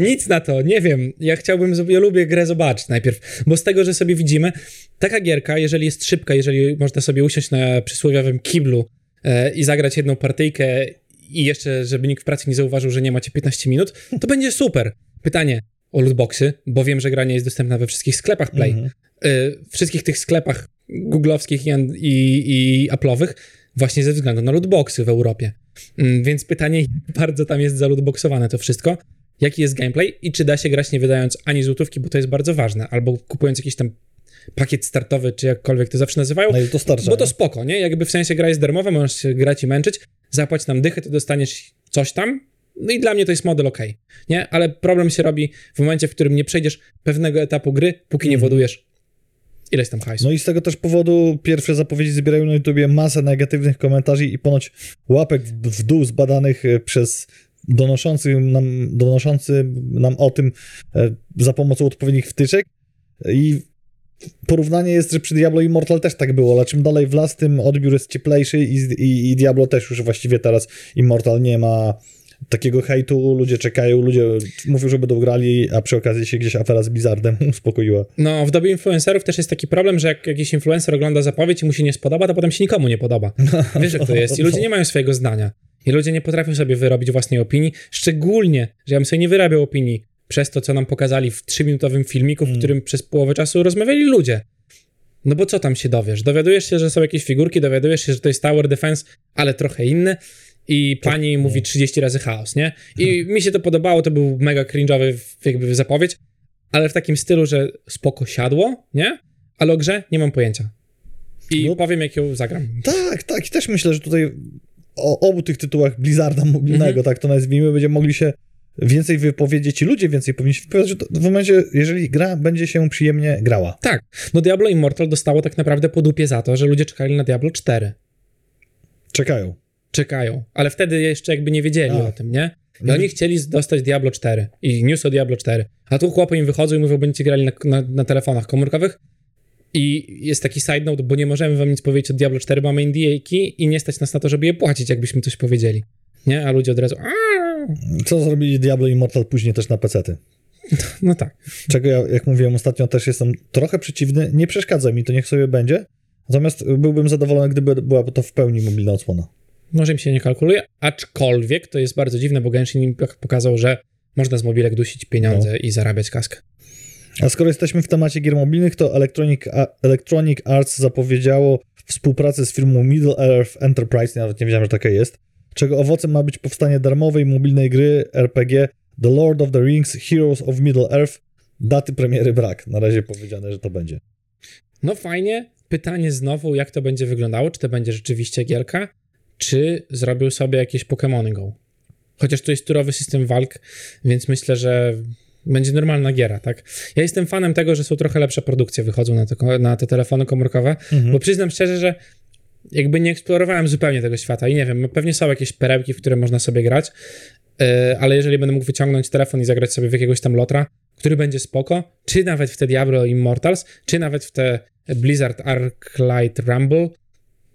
Nic na to, nie wiem. Ja chciałbym, ja lubię grę zobaczyć najpierw, bo z tego, że sobie widzimy, taka gierka, jeżeli jest szybka, jeżeli można sobie usiąść na przysłowiowym kiblu E, i zagrać jedną partyjkę i jeszcze, żeby nikt w pracy nie zauważył, że nie macie 15 minut, to będzie super. Pytanie o lootboxy, bo wiem, że gra nie jest dostępna we wszystkich sklepach Play. Mhm. E, wszystkich tych sklepach googlowskich i, i, i Apple'owych właśnie ze względu na lootboxy w Europie. Mm, więc pytanie, jak bardzo tam jest zalootboxowane to wszystko, jaki jest gameplay i czy da się grać nie wydając ani złotówki, bo to jest bardzo ważne, albo kupując jakieś tam pakiet startowy, czy jakkolwiek to zawsze nazywają. No i to starcza, bo to spoko, nie? Jakby w sensie gra jest darmowa, możesz się grać i męczyć, zapłać nam dychę, to dostaniesz coś tam, no i dla mnie to jest model ok, nie? Ale problem się robi w momencie, w którym nie przejdziesz pewnego etapu gry, póki nie mhm. Ileś tam hajsu. No i z tego też powodu pierwsze zapowiedzi zbierają na YouTubie masę negatywnych komentarzy i ponoć łapek w dół zbadanych e, przez donoszący nam, donoszący nam o tym e, za pomocą odpowiednich wtyczek i porównanie jest, że przy Diablo Immortal też tak było, ale czym dalej w las, tym odbiór jest cieplejszy i, i, i Diablo też już właściwie teraz Immortal nie ma takiego hejtu, ludzie czekają, ludzie mówią, że będą grali, a przy okazji się gdzieś afera z Blizzardem *laughs* uspokoiła. No, w dobie influencerów też jest taki problem, że jak jakiś influencer ogląda zapowiedź i mu się nie spodoba, to potem się nikomu nie podoba. *laughs* Wiesz, jak to jest. I ludzie nie mają swojego zdania. I ludzie nie potrafią sobie wyrobić własnej opinii, szczególnie, że ja bym sobie nie wyrabiał opinii przez to, co nam pokazali w trzyminutowym filmiku, w mm. którym przez połowę czasu rozmawiali ludzie. No bo co tam się dowiesz? Dowiadujesz się, że są jakieś figurki, dowiadujesz się, że to jest Tower Defense, ale trochę inny i tak, pani mówi 30 razy chaos, nie? I mi się to podobało, to był mega cringe'owy jakby zapowiedź, ale w takim stylu, że spoko siadło, nie? Ale o grze nie mam pojęcia. I No. powiem, jak ją zagram. Tak, tak. I też myślę, że tutaj o obu tych tytułach Blizzarda mobilnego, Mhm. tak to nazwijmy, będziemy mogli się więcej wypowiedzieć i ludzie więcej powinni się wypowiadać, że to w momencie, jeżeli gra będzie się przyjemnie grała. Tak. No Diablo Immortal dostało tak naprawdę po dupie za to, że ludzie czekali na Diablo 4. Czekają. Czekają. Ale wtedy jeszcze jakby nie wiedzieli A. o tym, nie? I oni chcieli dostać Diablo 4 i news o Diablo 4. A tu chłopy im wychodzą i mówią, będziecie grali na, na, na telefonach komórkowych. I jest taki side note, bo nie możemy wam nic powiedzieć o Diablo 4, mamy NDA-ki i nie stać nas na to, żeby je płacić, jakbyśmy coś powiedzieli. Nie? A ludzie od razu. Co zrobili Diablo Immortal później też na PC-ty. no tak. Czego ja, jak mówiłem ostatnio, też jestem trochę przeciwny. Nie przeszkadza mi to, niech sobie będzie. Natomiast byłbym zadowolony, gdyby była to w pełni mobilna odsłona. Może im się nie kalkuluje, aczkolwiek to jest bardzo dziwne, bo Genshin Impact pokazał, że można z mobilek dusić pieniądze i zarabiać kaskę. A skoro jesteśmy w temacie gier mobilnych, to Electronic, Electronic Arts zapowiedziało współpracę z firmą Middle Earth Enterprise, nawet nie wiedziałem, że taka jest, czego owocem ma być powstanie darmowej mobilnej gry RPG The Lord of the Rings Heroes of Middle Earth. Daty premiery brak. Na razie powiedziane, że to będzie. No fajnie. Pytanie znowu, jak to będzie wyglądało? Czy to będzie rzeczywiście gierka? Czy zrobił sobie jakieś Pokémony Go? Chociaż to jest turowy system walk, więc myślę, że będzie normalna giera, tak? Ja jestem fanem tego, że są trochę lepsze produkcje, wychodzą na te, na te telefony komórkowe, Mhm. bo przyznam szczerze, że jakby nie eksplorowałem zupełnie tego świata i nie wiem, pewnie są jakieś perełki, w które można sobie grać, yy, ale jeżeli będę mógł wyciągnąć telefon i zagrać sobie w jakiegoś tam lotra, który będzie spoko, czy nawet w te Diablo Immortals, czy nawet w te Blizzard Arclight Rumble,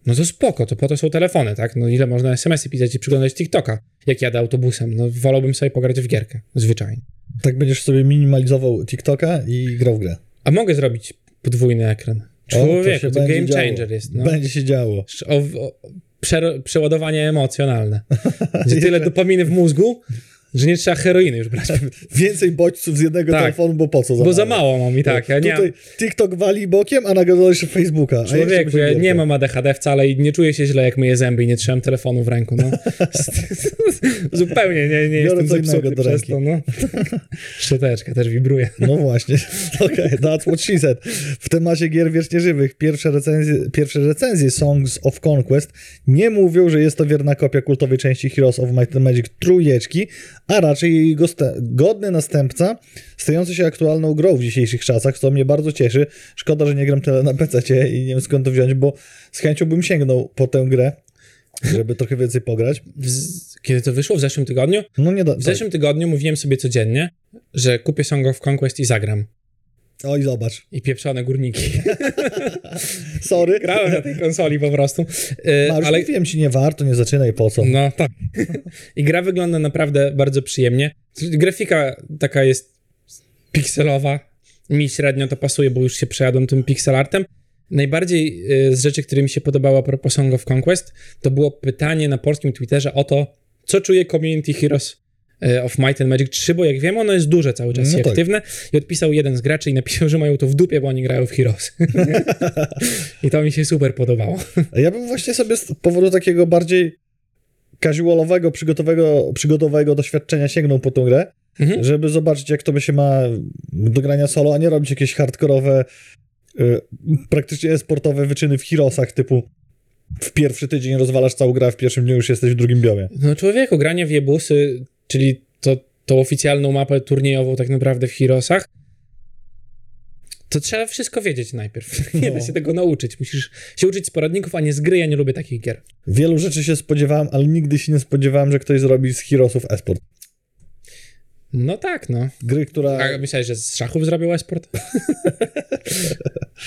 no to spoko, to po to są telefony, tak? No ile można SMS-y pisać i przyglądać TikToka, jak jadę autobusem, no wolałbym sobie pograć w gierkę, zwyczajnie. Tak będziesz sobie minimalizował TikToka i grał w grę. A mogę zrobić podwójny ekran. O, to Człowieku, się to, będzie game działo. changer jest, no. Będzie się działo. O, o, przeładowanie emocjonalne. *laughs* Gdzie tyle dopaminy w mózgu, że nie trzeba heroiny już brać. *laughs* Więcej bodźców z jednego Tak. telefonu, bo po co? Bo za mało mam i tak. Ja nie Tutaj TikTok wali bokiem, a jeszcze Facebooka. a jeszcze Człowiek, muszę ja nie mam ADHD wcale i nie czuję się źle, jak myję zęby i nie trzymam telefonu w ręku, no. *laughs* Zupełnie nie, nie Biorę jestem zepsuty do przez to, no. *laughs* Szczoteczka też wibruje. No właśnie, okej, okay, that's what she said. W temacie gier wiecznie żywych, pierwsze recenzje, pierwsze recenzje Songs of Conquest nie mówią, że jest to wierna kopia kultowej części Heroes of Might and Magic trójeczki, a raczej jej godny następca, stający się aktualną grą w dzisiejszych czasach, co mnie bardzo cieszy. Szkoda, że nie gram tyle na PC i nie wiem skąd to wziąć, bo z chęcią bym sięgnął po tę grę, żeby trochę więcej pograć. Kiedy to wyszło? W zeszłym tygodniu? No nie da... W zeszłym tygodniu mówiłem sobie codziennie, że kupię Song of Conquest i zagram. Oj, zobacz. I pieprzone górniki. *laughs* Sorry. Grałem na tej konsoli po prostu. E, Mariusz, ale mówiłem ci, nie warto, nie zaczynaj, po co? No tak. I gra wygląda naprawdę bardzo przyjemnie. Grafika taka jest pikselowa. Mi średnio to pasuje, bo już się przejadłem tym pixelartem. Najbardziej y, z rzeczy, które mi się podobały a propos Song of Conquest, to było pytanie na polskim Twitterze o to, co czuje Community Heroes y, of Might and Magic 3, bo jak wiem, ono jest duże cały czas No i tak. aktywne. I odpisał jeden z graczy i napisał, że mają to w dupie, bo oni grają w Heroes. *laughs* I to mi się super podobało. Ja bym właśnie sobie z powodu takiego bardziej casualowego, przygotowego, przygodowego doświadczenia sięgnął po tą grę, Mhm. żeby zobaczyć, jak to by się ma do grania solo, a nie robić jakieś hardkorowe, y, praktycznie sportowe wyczyny w Heroesach, typu w pierwszy tydzień rozwalasz całą grę, w pierwszym dniu już jesteś w drugim biomie. No człowieku, granie w Jebusy, czyli to, tą oficjalną mapę turniejową tak naprawdę w Heroesach, to trzeba wszystko wiedzieć najpierw. *laughs* Nie No. da się tego nauczyć. Musisz się uczyć z poradników, a nie z gry. Ja nie lubię takich gier. Wielu rzeczy się spodziewałem, ale nigdy się nie spodziewałem, że ktoś zrobi z Heroesów esport. No tak, no. Gry, która... A myślałeś, że z szachów zrobił esport?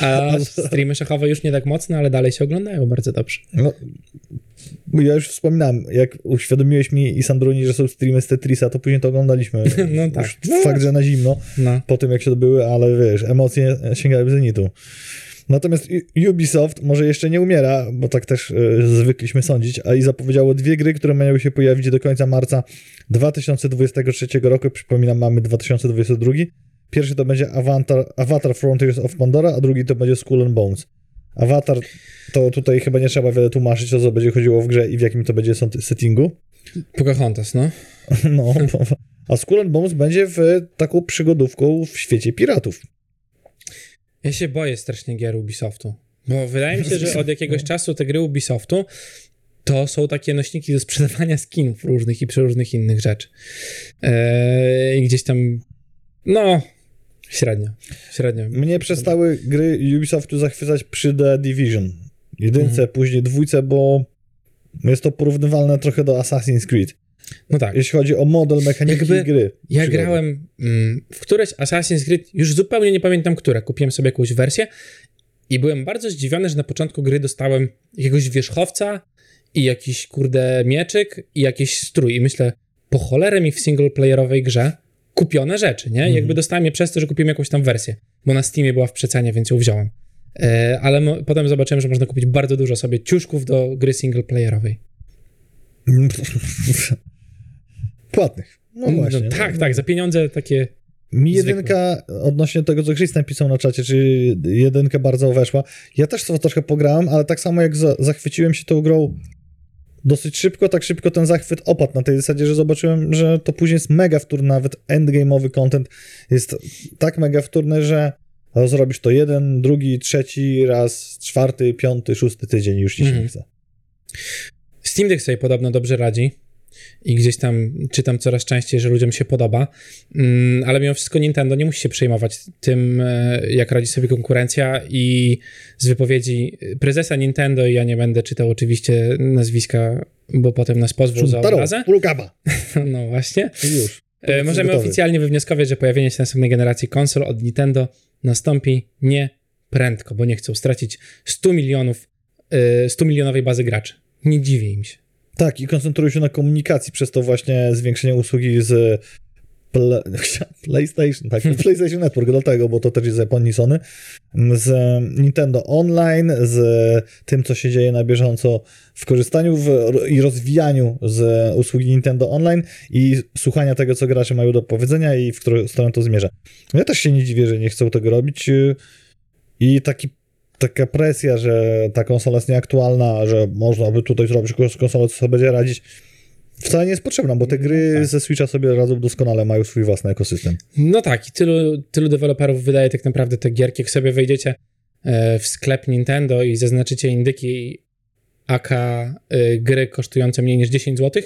A *laughs* streamy szachowe już nie tak mocno, ale dalej się oglądają bardzo dobrze. No, ja już wspominałem, jak uświadomiłeś mi i Sandruni, że są streamy z Tetrisa, to później to oglądaliśmy. *laughs* No tak. Już Fakt, że na zimno, No. po tym jak się dobyły, ale wiesz, emocje sięgały zenitu. Natomiast Ubisoft może jeszcze nie umiera, bo tak też e, zwykliśmy sądzić, a i zapowiedziało dwie gry, które mają się pojawić do końca marca 2023 roku. Przypominam, mamy 2022. Pierwszy to będzie Avatar, Avatar Frontiers of Pandora, a drugi to będzie Skull and Bones. Avatar to tutaj chyba nie trzeba wiele tłumaczyć, o co będzie chodziło w grze i w jakim to będzie settingu. Pocahontas, no. *laughs* No, a Skull and Bones będzie w taką przygodówką w świecie piratów. Ja się boję strasznie gier Ubisoftu. Bo wydaje mi się, że od jakiegoś czasu te gry Ubisoftu to są takie nośniki do sprzedawania skinów różnych i przeróżnych innych rzeczy. Eee, I gdzieś tam, no, średnio, średnio. Mnie przestały gry Ubisoftu zachwycać przy The Division. Jedynce, Mhm. później dwójce, bo jest to porównywalne trochę do Assassin's Creed. No tak. Jeśli chodzi o model mechaniki Jakby gry. Ja przygody. grałem mm, w któreś Assassin's Creed, już zupełnie nie pamiętam które. Kupiłem sobie jakąś wersję i byłem bardzo zdziwiony, że na początku gry dostałem jakiegoś wierzchowca i jakiś, kurde, mieczyk i jakiś strój. I myślę, po cholerę mi w singleplayerowej grze kupione rzeczy, nie? Mhm. Jakby dostałem je przez to, że kupiłem jakąś tam wersję, bo na Steamie była w przecenie, więc ją wziąłem. E, ale mo- potem zobaczyłem, że można kupić bardzo dużo sobie ciuszków do gry singleplayerowej. *laughs* Płatnych. No właśnie. No, tak, tak, za pieniądze takie Mi jedynka, odnośnie tego, co Chris napisał na czacie, czy jedynka bardzo weszła. Ja też to troszkę pograłem, ale tak samo jak za, zachwyciłem się tą grą dosyć szybko, tak szybko ten zachwyt opadł na tej zasadzie, że zobaczyłem, że to później jest mega wtórny, nawet endgame'owy content jest tak mega wtórny, że zrobisz to jeden, drugi, trzeci raz, czwarty, piąty, szósty tydzień już ci się Mhm. nie chce. Steam Deck sobie podobno dobrze radzi i gdzieś tam czytam coraz częściej, że ludziom się podoba, mm, ale mimo wszystko Nintendo nie musi się przejmować tym, e, jak radzi sobie konkurencja i z wypowiedzi prezesa Nintendo, i ja nie będę czytał oczywiście nazwiska, bo potem nas pozwą za obrazę, *laughs* no właśnie, już. E, możemy gotowy. oficjalnie wywnioskować, że pojawienie się następnej generacji konsol od Nintendo nastąpi nie prędko, bo nie chcą stracić 100 milionów, e, 100 milionowej bazy graczy. Nie dziwię im się. Tak, i koncentruję się na komunikacji przez to właśnie zwiększenie usługi z Ple... *laughs* PlayStation, tak, PlayStation Network, dlatego, bo to też jest z Japonii Sony, z Nintendo Online, z tym, co się dzieje na bieżąco w korzystaniu w, i rozwijaniu z usługi Nintendo Online i słuchania tego, co gracze mają do powiedzenia i w którą stronę to zmierza. Ja też się nie dziwię, że nie chcą tego robić yy, i taki taka presja, że ta konsola jest nieaktualna, że można by tutaj zrobić konsolę, co sobie będzie radzić, wcale nie jest potrzebna, bo te gry tak. ze Switcha sobie radzą doskonale, mają swój własny ekosystem. No tak, i tylu, tylu deweloperów wydaje tak naprawdę te gierki. Jak sobie wejdziecie e, w sklep Nintendo i zaznaczycie indyki AK y, gry kosztujące mniej niż 10 zł,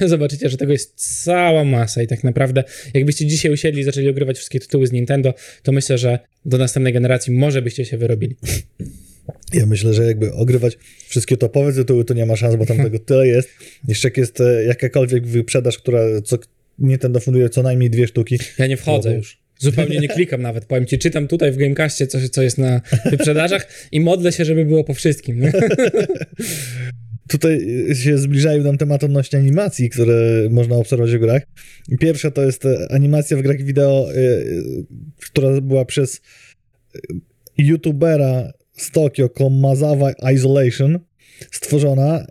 to zobaczycie, że tego jest cała masa i tak naprawdę jakbyście dzisiaj usiedli i zaczęli ogrywać wszystkie tytuły z Nintendo, to myślę, że do następnej generacji może byście się wyrobili. *laughs* Ja myślę, że jakby ogrywać wszystkie topowe tytuły, to nie ma szans, bo tam tego tyle jest. Jeszcze jak jest e, jakakolwiek wyprzedaż, która co Nintendo funduje co najmniej dwie sztuki. Ja nie wchodzę już. Zupełnie nie klikam nawet. Powiem ci, czytam tutaj w Gamecastie, co, co jest na wyprzedażach i modlę się, żeby było po wszystkim. *laughs* Tutaj się zbliżają nam tematy odnośnie animacji, które można obserwować w grach. Pierwsza to jest e, animacja w grach wideo, e, e, która była przez youtubera z Tokio, Komazawa Isolation, stworzona.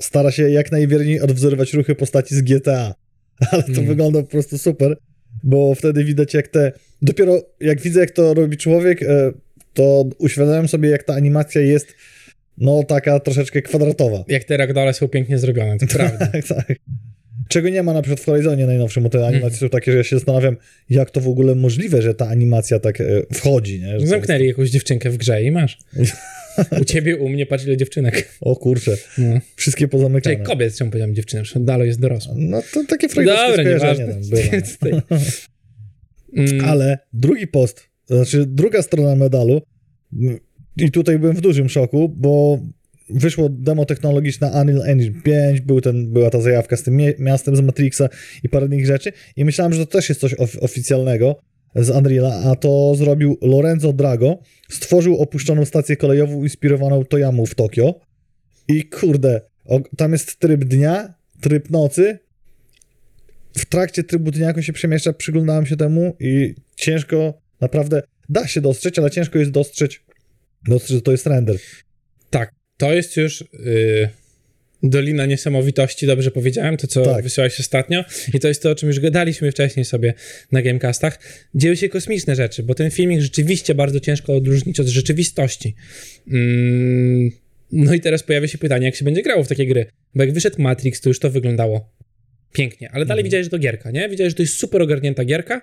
Stara się jak najwierniej odwzorować ruchy postaci z GTA. *laughs* Ale to Mm. wygląda po prostu super, bo wtedy widać jak te... Dopiero jak widzę, jak to robi człowiek, e, to uświadamiam sobie, jak ta animacja jest no taka troszeczkę kwadratowa. Jak te ragdole są pięknie zrobione, to *laughs* prawda. Tak, tak. Czego nie ma na przykład w Horizonie najnowszym, bo te animacje są takie, że ja się zastanawiam, jak to w ogóle możliwe, że ta animacja tak e, wchodzi, nie? Że Zamknęli jakąś dziewczynkę w grze i masz. *laughs* U ciebie, u mnie, patrz ile dziewczynek. O kurczę, No. wszystkie pozamykane. Czyli kobiet, czemu powiedziałem dziewczyny, że dalej jest dorosła. No to takie freudowskie Dobra, skojarzenie tam bywa. *laughs* Mm, Ale drugi post, znaczy druga strona medalu i tutaj byłem w dużym szoku, bo wyszło demo technologiczne Unreal Engine 5, był ten, była ta zajawka z tym miastem z Matrixa i parę innych rzeczy i myślałem, że to też jest coś of- oficjalnego z Unreala, a to zrobił Lorenzo Drago, stworzył opuszczoną stację kolejową inspirowaną Toyamą w Tokio. I kurde, tam jest tryb dnia, tryb nocy, w trakcie trybu dnia, jak się przemieszcza, przyglądałem się temu i ciężko, naprawdę, da się dostrzec, ale ciężko jest dostrzec, dostrzec, że to jest render. Tak, to jest już y, Dolina Niesamowitości, dobrze powiedziałem, to co Tak. wysyłałeś ostatnio. I to jest to, o czym już gadaliśmy wcześniej sobie na Gamecastach. Dzieją się kosmiczne rzeczy, bo ten filmik rzeczywiście bardzo ciężko odróżnić od rzeczywistości. Mm, no i teraz pojawia się pytanie, jak się będzie grało w takie gry. Bo jak wyszedł Matrix, to już to wyglądało pięknie, ale dalej Mhm. widziałeś, że to gierka, nie? Widziałeś, że to jest super ogarnięta gierka,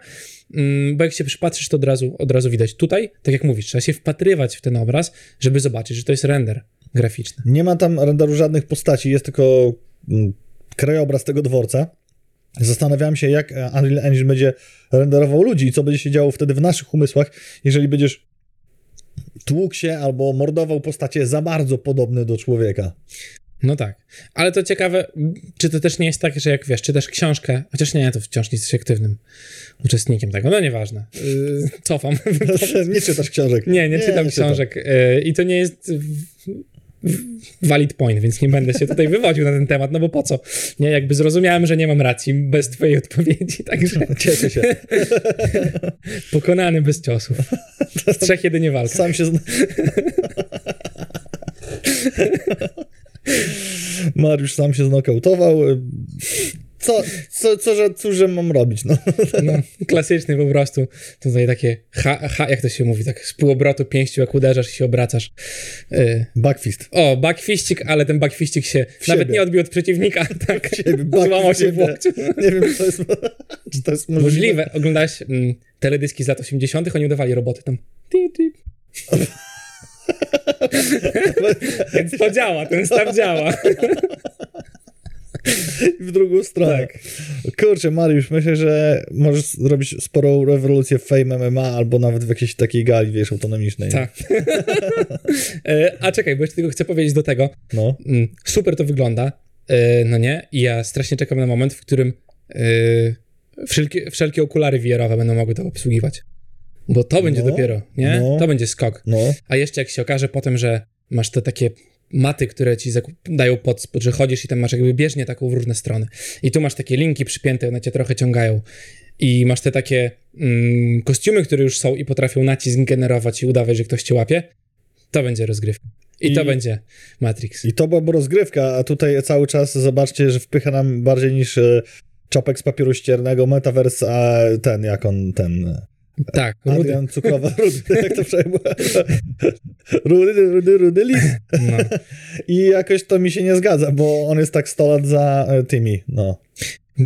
mm, bo jak się przypatrzysz, to od razu, od razu widać. Tutaj, tak jak mówisz, trzeba się wpatrywać w ten obraz, żeby zobaczyć, że to jest render graficzny. Nie ma tam renderu żadnych postaci, jest tylko mm, krajobraz tego dworca. Zastanawiałem się, jak Unreal Engine będzie renderował ludzi i co będzie się działo wtedy w naszych umysłach, jeżeli będziesz tłukł się albo mordował postacie za bardzo podobne do człowieka. No tak. Ale to ciekawe, czy to też nie jest tak, że jak wiesz, czytasz książkę, chociaż nie, to wciąż nie jesteś aktywnym uczestnikiem tego, no nieważne. Yy, cofam. *laughs* nie czytasz książek. nie, nie, czytam książek. Yy, I to nie jest valid point, więc nie będę się tutaj wywodził na ten temat, no bo po co? Nie, jakby zrozumiałem, że nie mam racji bez twojej odpowiedzi, także *laughs* Cieszę się. *laughs* pokonany bez ciosów. Z trzech jedynie walka. Sam się zna... *laughs* Mariusz sam się znokautował. Co, co, co, że, cóż, że mam robić? No. No, klasyczny po prostu. Tutaj takie, ha, ha, jak to się mówi, tak z półobrotu pięścią, jak uderzasz i się obracasz. Yy, Backfist. O, backfiścik, ale ten backfiścik się nawet siebie. nie odbił od przeciwnika, *laughs* tak złamał się w łokciu. Nie wiem, czy to jest, *laughs* czy to jest możliwe. Możliwe. Oglądałeś mm, teledyski z lat 80., oni udawali roboty tam. *laughs* Więc to działa, ten staw działa. *laughs* w drugą stronę. Tak. Kurczę, Mariusz, myślę, że możesz zrobić sporą rewolucję w Fame MMA albo nawet w jakiejś takiej gali, wiesz, autonomicznej. Tak. *laughs* E, A czekaj, bo jeszcze tylko chcę powiedzieć do tego. No. Mm, Super to wygląda, e, no nie? I ja strasznie czekam na moment, w którym e, wszelkie, wszelkie okulary VR-owe będą mogły to obsługiwać. Bo to będzie No, dopiero, nie? no. To będzie skok. No. A jeszcze jak się okaże potem, że masz te takie maty, które ci dają pod spód, że chodzisz i tam masz jakby bieżnię taką w różne strony. I tu masz takie linki przypięte, one cię trochę ciągają. I masz te takie mm, kostiumy, które już są i potrafią nacisk generować i udawać, że ktoś cię łapie. To będzie rozgrywka. I, I- to będzie Matrix. I to byłaby rozgrywka, a tutaj cały czas zobaczcie, że wpycha nam bardziej niż e, czapek z papieru ściernego metaverse, a ten, jak on, ten... tak, rudy. Adrian Cukrowa, *laughs* Rudy, jak to przejmuje? Rudy, Rudy, Rudy Lis. No. *laughs* I jakoś to mi się nie zgadza, bo on jest tak 100 lat za e, tymi, no,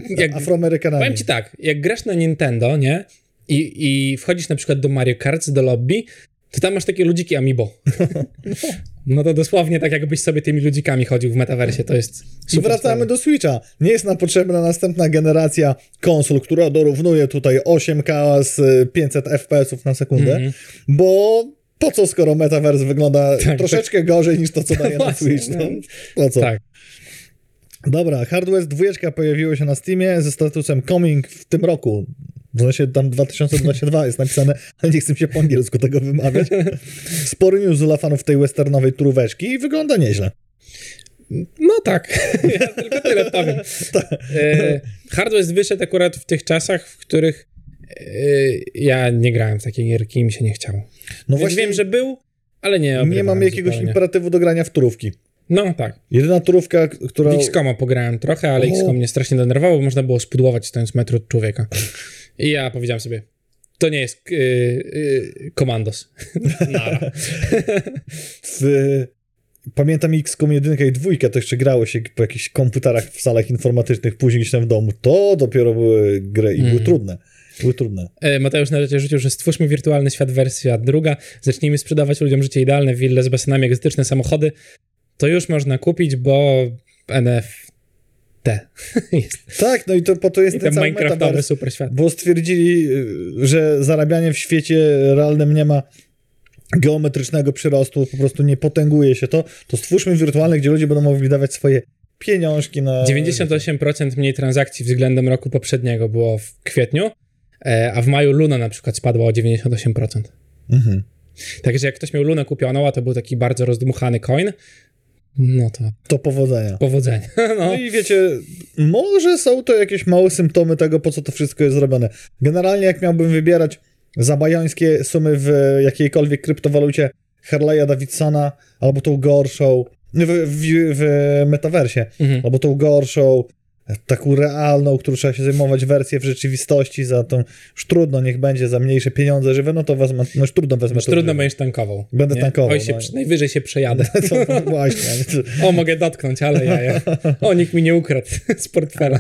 Jak, Afroamerykanami. powiem ci tak, jak grasz na Nintendo, nie? I, I wchodzisz na przykład do Mario Kart, do lobby, to tam masz takie ludziki amiibo. No *laughs* to dosłownie tak, jakbyś sobie tymi ludzikami chodził w metaversie, to jest I wracamy sprawa. do Switcha. Nie jest nam potrzebna następna generacja konsol, która dorównuje tutaj 8K z e, 500 FPS na sekundę, Mhm. bo po co, skoro Metaverse wygląda Tak, troszeczkę gorzej niż to, co *laughs* daje na Switch? No, no. po co? Tak. Dobra, Hardware 2 pojawiło się na Steamie ze statusem coming w tym roku. W sensie tam 2022 jest napisane, ale nie chcę się po angielsku tego wymawiać. Spory news dla fanów tej westernowej turóweczki i wygląda nieźle. No tak, *laughs* ja tylko tyle powiem. *laughs* E, Hardware wyszedł akurat w tych czasach, w których e, ja nie grałem w takie gierki i mi się nie chciało. No Więc wiem, że był, ale nie nie mam jakiegoś zupełnie. imperatywu do grania w turówki. No tak. Jedyna turówka, która... W XCOMa pograłem trochę, ale O. XCOM mnie strasznie denerwował, bo można było spudłować stojąc metr od człowieka. I ja powiedziałem sobie, to nie jest yy, yy, komandos. *laughs* Nara. w... Pamiętam XCOM 1 i 2, to jeszcze grało się po jakichś komputerach w salach informatycznych, później gdzieś tam w domu. To dopiero były gry i były Mm. trudne. Były trudne. E, Mateusz na rzeczy rzucił, że stwórzmy wirtualny świat wersja druga, zacznijmy sprzedawać ludziom życie idealne, wille z basenami, egzotyczne samochody. To już można kupić, bo NFT *laughs* jest. Tak, no i to po to jest I ten ten minecraftowy super świat. Bo stwierdzili, y, że zarabianie w świecie realnym nie ma geometrycznego przyrostu, po prostu nie potęguje się to, to stwórzmy wirtualne, gdzie ludzie będą mogli dawać swoje pieniążki na... 98% mniej transakcji względem roku poprzedniego było w kwietniu, e, a w maju Luna na przykład spadła o 98%. Mhm. Także jak ktoś miał Lunę kupioną, a to był taki bardzo rozdmuchany coin, no to To powodzenia. powodzenia. *laughs* No No. i wiecie, może są to jakieś małe symptomy tego, po co to wszystko jest zrobione. Generalnie jak miałbym wybierać za bajońskie sumy w jakiejkolwiek kryptowalucie Harley'a Davidsona, albo tą gorszą, w, w, w metaversie, Mhm. albo tą gorszą taką realną, którą trzeba się zajmować, wersję w rzeczywistości za tą, już trudno, niech będzie za mniejsze pieniądze żywe, no to wezmę, no już trudno wezmę. Już trudno będziesz tankował. Będę nie? tankował, Oj, się, no. najwyżej się przejadę. To, *laughs* to właśnie. ale to- *laughs* O, mogę dotknąć, ale ja. O, nikt mi nie ukradł *laughs* z portfela.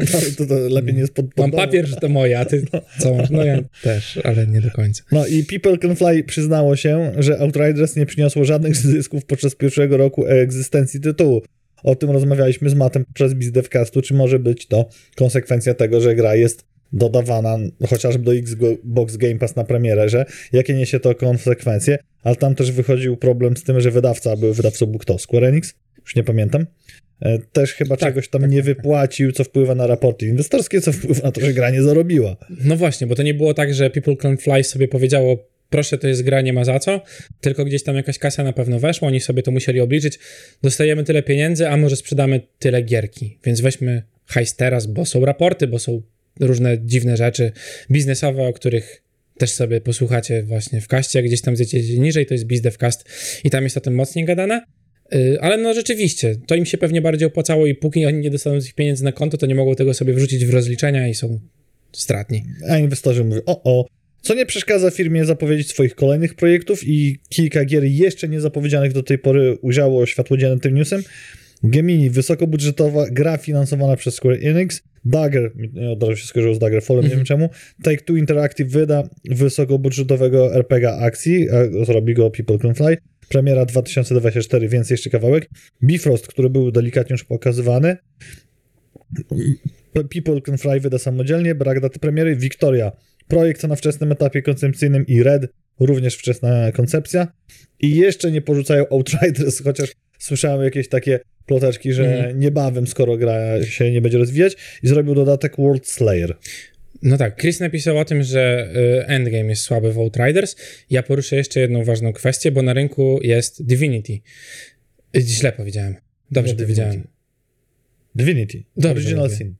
No, to, to lepiej nie jest pod, pod Mam domu. papier, że to moje, a ty co masz? No ja też, ale nie do końca. No i People Can Fly przyznało się, że Outriders nie przyniosło żadnych zysków podczas pierwszego roku egzystencji tytułu. O tym rozmawialiśmy z Matem podczas BizDevCastu, czy może być to konsekwencja tego, że gra jest dodawana chociażby do Xbox Game Pass na premierę, że jakie niesie to konsekwencje, ale tam też wychodził problem z tym, że wydawca, był wydawcą był kto? Square Enix? Już nie pamiętam. E, Też chyba Tak, czegoś tam tak, nie tak, tak. wypłacił, co wpływa na raporty inwestorskie, co wpływa na to, że gra nie zarobiła. No właśnie, bo to nie było tak, że People Can Fly sobie powiedziało, proszę, to jest gra, nie ma za co, tylko gdzieś tam jakaś kasa na pewno weszła, oni sobie to musieli obliczyć, dostajemy tyle pieniędzy, a może sprzedamy tyle gierki, więc weźmy hajs teraz, bo są raporty, bo są różne dziwne rzeczy biznesowe, o których też sobie posłuchacie właśnie w kaście, gdzieś tam zjedziecie niżej, to jest BizDevCast i tam jest o tym mocniej gadane. Yy, Ale no rzeczywiście, to im się pewnie bardziej opłacało i póki oni nie dostaną tych pieniędzy na konto, to nie mogą tego sobie wrzucić w rozliczenia i są stratni. A inwestorzy mówią, o, o, co nie przeszkadza firmie zapowiedzieć swoich kolejnych projektów i kilka gier jeszcze niezapowiedzianych do tej pory ujrzało światło dzienne tym newsem. Gemini, wysokobudżetowa gra finansowana przez Square Enix. Dagger, od razu się skojarzyło z Daggerfallem, nie wiem czemu. Take-Two Interactive wyda wysokobudżetowego RPG akcji, zrobi go People Can Fly. Premiera 2024, więc jeszcze kawałek. Bifrost, który był delikatnie już pokazywany. People Can Fly wyda samodzielnie, brak daty premiery. Victoria, projekt na wczesnym etapie koncepcyjnym i Red, również wczesna koncepcja. I jeszcze nie porzucają Outriders, *laughs* chociaż słyszałem jakieś takie ploteczki, że Mhm. niebawem, skoro gra się nie będzie rozwijać, i zrobił dodatek World Slayer. No tak, Chris napisał o tym, że y, endgame jest słaby w Outriders. Ja poruszę jeszcze jedną ważną kwestię, bo na rynku jest Divinity. Y, Źle powiedziałem. Dobrze Nie powiedziałem. Divinity. Dobrze Original mówię. Sin.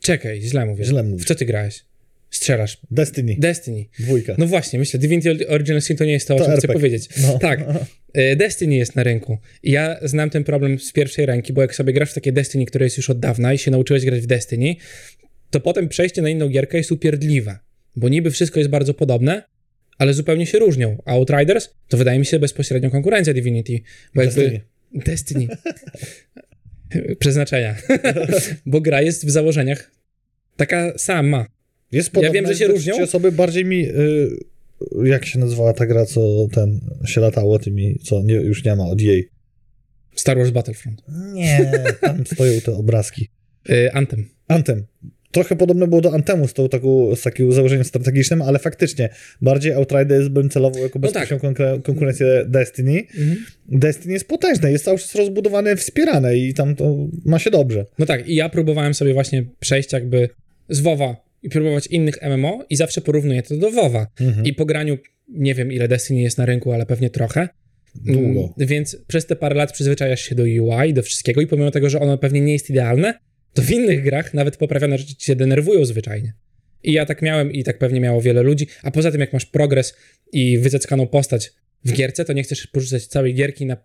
Czekaj, źle mówię. Źle mówisz. W co ty grałeś? Strzelasz. Destiny. Destiny. Dwójka. No właśnie, myślę, Divinity Original Sin to nie jest to, o To czym chcę RPG. powiedzieć. No. Tak. Y, *laughs* Destiny jest na rynku. Ja znam ten problem z pierwszej ręki, bo jak sobie grasz w takie Destiny, które jest już od dawna i się nauczyłeś grać w Destiny, to potem przejście na inną gierkę jest upierdliwe. Bo niby wszystko jest bardzo podobne, ale zupełnie się różnią. A Outriders to wydaje mi się bezpośrednio konkurencja Divinity. Bo jakby... Destiny. Destiny. *laughs* Przeznaczenia. *laughs* bo gra jest w założeniach taka sama. Jest Ja wiem, że się różnią. osoby bardziej mi... Y, jak się nazywała ta gra, co ten się latało tymi, co nie, już nie ma od jej. Star Wars Battlefront. Nie, tam *laughs* stoją te obrazki. Y, Anthem. Antem. Trochę podobne było do Antemu z, tą, taką, z takim założeniem strategicznym, ale faktycznie bardziej Outriders bym celował jako No bezpośrednią konkur- konkurencję Destiny. Destiny jest potężne, jest cały czas rozbudowane, wspierane i tam to ma się dobrze. No tak, i ja próbowałem sobie właśnie przejść jakby z WoWa i próbować innych MMO i zawsze porównuję to do WoWa. Mhm. I po graniu, nie wiem ile Destiny jest na rynku, ale pewnie trochę. Długo. Mm, Więc przez te parę lat przyzwyczajasz się do UI, do wszystkiego i pomimo tego, że ono pewnie nie jest idealne, to w innych grach nawet poprawione rzeczy ci się denerwują zwyczajnie. I ja tak miałem i tak pewnie miało wiele ludzi, a poza tym jak masz progres i wyzeckaną postać w gierce, to nie chcesz porzucać całej gierki na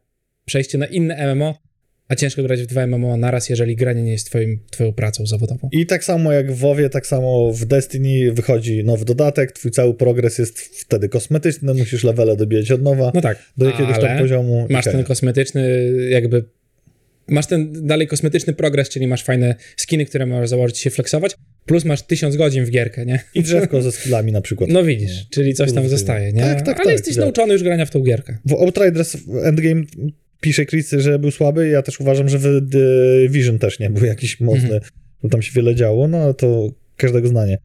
przejście na inne MMO, a ciężko grać w dwa MMO naraz, jeżeli granie nie jest twoim, twoją pracą zawodową. I tak samo jak w WoWie, tak samo w Destiny wychodzi nowy dodatek, twój cały progres jest wtedy kosmetyczny, musisz levele dobijać od nowa No tak, do jakiegoś tam poziomu. masz ten kosmetyczny jakby masz ten dalej kosmetyczny progres, czyli masz fajne skiny, które możesz założyć się flexować, plus masz tysiąc godzin w gierkę, nie? I *laughs* drzewko ze skillami na przykład. No widzisz, czyli coś tam zostaje, nie? Tak, tak, Ale tak, jesteś tak. nauczony już grania w tą gierkę. W Outriders Endgame pisze Chris, że był słaby, ja też uważam, że w Division też nie był jakiś mocny, Mhm. bo tam się wiele działo, no ale to każdego zdanie.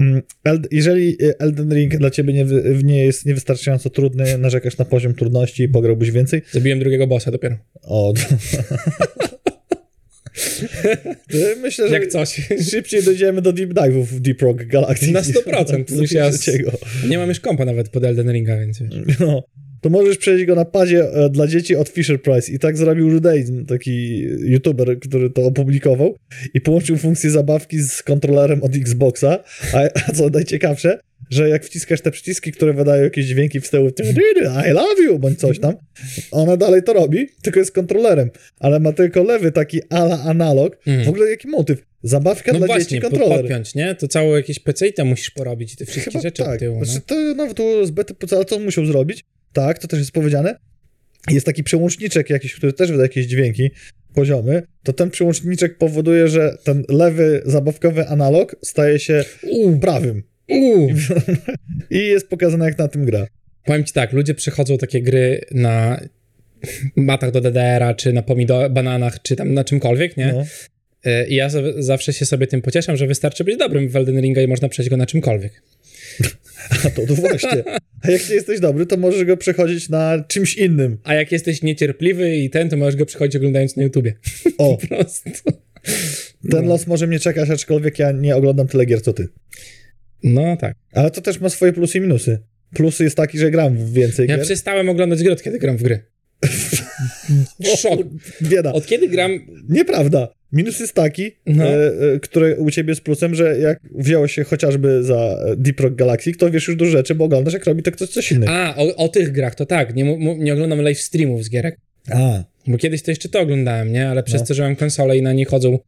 Mm, Jeżeli y, Elden Ring dla ciebie nie, nie jest niewystarczająco trudny, narzekasz na poziom trudności i pograłbyś więcej, Zabiłem drugiego bossa dopiero. o... *laughs* Myślę, że Jak coś. *laughs* szybciej dojdziemy do deep dive'ów w Deep Rock Galactic. Na niż 100%. *laughs* do Musiała z- trzeciego. Nie mam już kompa nawet pod Elden Ringa, więc. No, to możesz przejść go na padzie e, dla dzieci od Fisher Price. I tak zrobił Judaizm, taki youtuber, który to opublikował i połączył funkcję zabawki z kontrolerem od Xboxa. A, a co najciekawsze, że jak wciskasz te przyciski, które wydają jakieś dźwięki w tyłu, I love you, bądź coś tam, ona dalej to robi, tylko jest kontrolerem, ale ma tylko lewy taki ala analog. Mhm. W ogóle jaki motyw? Zabawka No dla właśnie, dzieci, kontroler. podpiąć, nie? To całe jakieś PC i tam musisz porobić i te wszystkie Chyba rzeczy tak. od tyłu. Znaczy, No. to nawet było zbyt, ale co on musiał zrobić? Tak, to też jest powiedziane. Jest taki przełączniczek jakiś, który też wyda jakieś dźwięki, poziomy, to ten przełączniczek powoduje, że ten lewy zabawkowy analog staje się prawym. *laughs* I jest pokazane, jak na tym gra. Powiem ci tak, ludzie przechodzą takie gry na matach do DDR-a, czy na pomido- bananach, czy tam na czymkolwiek, nie? No. Y, I ja za- zawsze się sobie tym pocieszam, że wystarczy być dobrym w Elden Ringa i można przejść go na czymkolwiek. *laughs* A to, to właśnie. A jak nie jesteś dobry, to możesz go przechodzić na czymś innym. A jak jesteś niecierpliwy i ten, to możesz go przechodzić oglądając na YouTubie. O, *laughs* Po prostu. ten No. los może mnie czekać, aczkolwiek ja nie oglądam tyle gier, co ty. No tak. Ale to też ma swoje plusy i minusy. Plusy jest taki, że gram w więcej Ja gier. przestałem oglądać gry, od kiedy gram w gry. *laughs* Szok. Bieda. Od kiedy gram... Nieprawda. Minus jest taki, No. e, e, który u ciebie jest plusem, że jak wziąłeś się chociażby za e, Deep Rock Galaxy, to wiesz już dużo rzeczy, bo oglądasz, jak robi to ktoś coś innego. A, o, o tych grach to tak. Nie, mu- nie oglądam live streamów z gierek. A, Bo kiedyś to jeszcze to oglądałem, nie? Ale przez No. to, że mam konsolę i na niej chodzą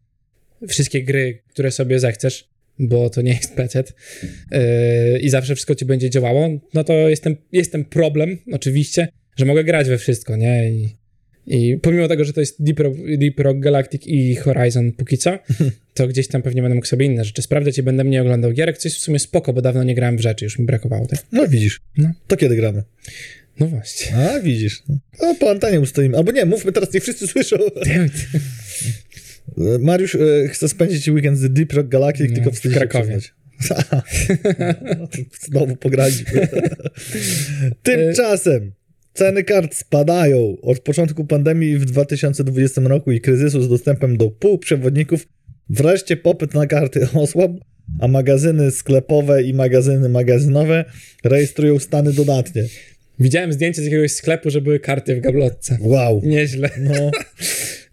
wszystkie gry, które sobie zechcesz, bo to nie jest PC yy, i zawsze wszystko ci będzie działało, no to jest ten, jest ten problem, oczywiście, że mogę grać we wszystko, nie? I, i pomimo tego, że to jest Deep Rock, Deep Rock Galactic i Horizon póki co, *laughs* to gdzieś tam pewnie będę mógł sobie inne rzeczy sprawdzać i będę mniej oglądał gierek, co jest w sumie spoko, bo dawno nie grałem w rzeczy, już mi brakowało tego. no widzisz. No. To kiedy gramy? No właśnie. A, widzisz. O, po antenie ustoimy. Albo nie, mówmy teraz, niech wszyscy słyszą. *laughs* Mariusz e, chce spędzić weekend z Deep Rock Galactic, No, tylko w Krakowie. *laughs* No, Znowu pograliśmy. Tymczasem ceny kart spadają. Od początku pandemii w 2020 roku i kryzysu z dostępem do półprzewodników wreszcie popyt na karty *laughs* osłabł, a magazyny sklepowe i magazyny magazynowe rejestrują stany dodatnie. Widziałem zdjęcie z jakiegoś sklepu, że były karty w gablotce. Wow. Nieźle. No, *laughs*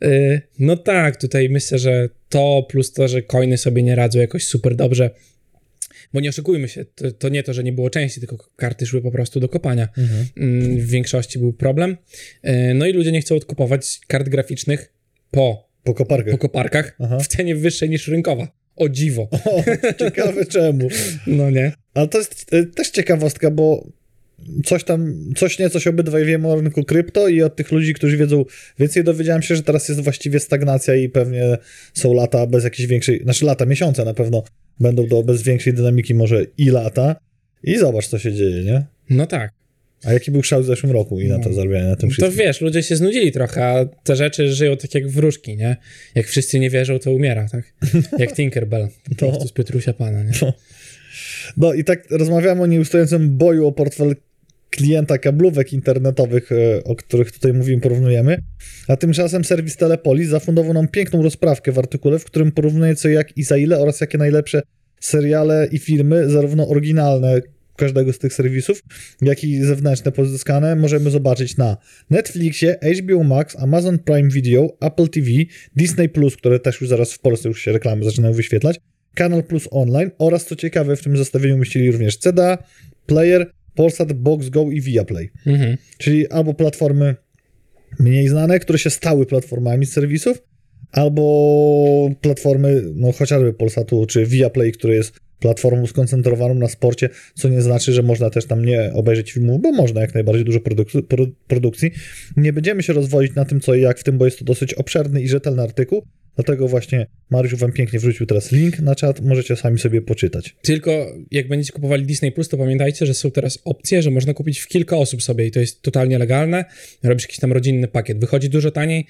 Y, No tak, tutaj myślę, że to plus to, że coiny sobie nie radzą jakoś super dobrze. Bo nie oszukujmy się, to, to nie to, że nie było części, tylko karty szły po prostu do kopania. mhm. Mm, W większości był problem. Y, No i ludzie nie chcą odkupować kart graficznych po, po koparkach. po koparkach Aha. w cenie wyższej niż rynkowa. O dziwo. O, ciekawe *laughs* czemu. No nie. Ale to jest e, też ciekawostka, bo coś tam, coś nie, coś obydwaj wiemy o rynku krypto i od tych ludzi, którzy wiedzą więcej, dowiedziałem się, że teraz jest właściwie stagnacja i pewnie są lata bez jakiejś większej, znaczy lata, miesiące na pewno będą do, bez większej dynamiki, może i lata. I zobacz, co się dzieje, nie? No tak. A jaki był szał w zeszłym roku i na to No. zarabianie na tym To wszystkim. wiesz, ludzie się znudzili trochę, a te rzeczy żyją tak jak wróżki, nie? Jak wszyscy nie wierzą, to umiera, tak? *laughs* Jak Tinkerbell. Po No. prostu z Piotrusia Pana, nie? No i tak rozmawiamy o nieustającym boju o portfel klienta kablówek internetowych, e, o których tutaj mówimy, porównujemy. A tymczasem serwis Telepolis zafundował nam piękną rozprawkę w artykule, w którym porównuje co jak i za ile oraz jakie najlepsze seriale i filmy, zarówno oryginalne każdego z tych serwisów, jak i zewnętrzne pozyskane, możemy zobaczyć na Netflixie, HBO Max, Amazon Prime Video, Apple TV, Disney+, które też już zaraz w Polsce już się reklamy zaczynają wyświetlać, Kanal Plus Online oraz, co ciekawe, w tym zestawieniu umieścili również CDA, Player, Polsat, Box Go i Viaplay. Mhm. Czyli albo platformy mniej znane, które się stały platformami serwisów, albo platformy, no chociażby Polsatu czy Viaplay, który jest platformą skoncentrowaną na sporcie, co nie znaczy, że można też tam nie obejrzeć filmu, bo można jak najbardziej dużo produk- pro- produkcji. Nie będziemy się rozwodzić na tym, co i jak w tym, bo jest to dosyć obszerny i rzetelny artykuł, dlatego właśnie Mariusz wam pięknie wrzucił teraz link na czat, możecie sami sobie poczytać. Tylko jak będziecie kupowali Disney Plus, to pamiętajcie, że są teraz opcje, że można kupić w kilka osób sobie i to jest totalnie legalne. Robisz jakiś tam rodzinny pakiet. Wychodzi dużo taniej,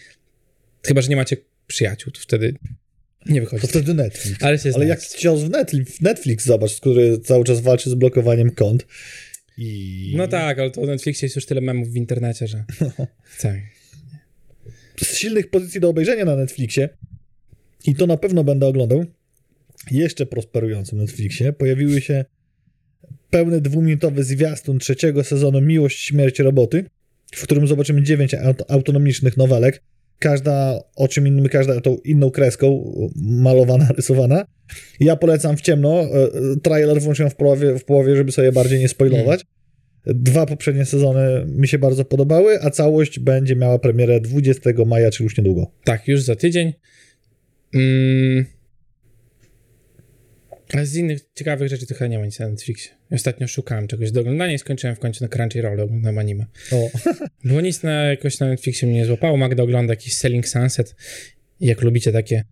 chyba że nie macie przyjaciół, to wtedy nie wychodzi. To wtedy Netflix. Ale się Ale jak cios w Netflix, Netflix, zobacz, który cały czas walczy z blokowaniem kont. I No tak, ale to na Netflixie jest już tyle memów w internecie, że *laughs* tak. z silnych pozycji do obejrzenia na Netflixie, i to na pewno będę oglądał, jeszcze prosperującym Netflixie, pojawiły się pełny dwuminutowy zwiastun trzeciego sezonu Miłość, Śmierć, Roboty, w którym zobaczymy dziewięć aut autonomicznych nowelek, każda o czym innym, każda tą inną kreską malowana, rysowana. Ja polecam w ciemno, e, trailer włączyłem w połowie, w połowie żeby sobie bardziej nie spoilować. Dwa poprzednie sezony mi się bardzo podobały, a całość będzie miała premierę 20 maja, czyli już niedługo. Tak, już za tydzień. Mm. Z innych ciekawych rzeczy to chyba nie ma nic na Netflixie. Ostatnio szukałem czegoś do oglądania i skończyłem w końcu na Crunchyroll, oglądam anime. O. *laughs* Było nic na, jakoś na Netflixie mnie nie złapało. Magda ogląda jakiś Selling Sunset. I jak lubicie takie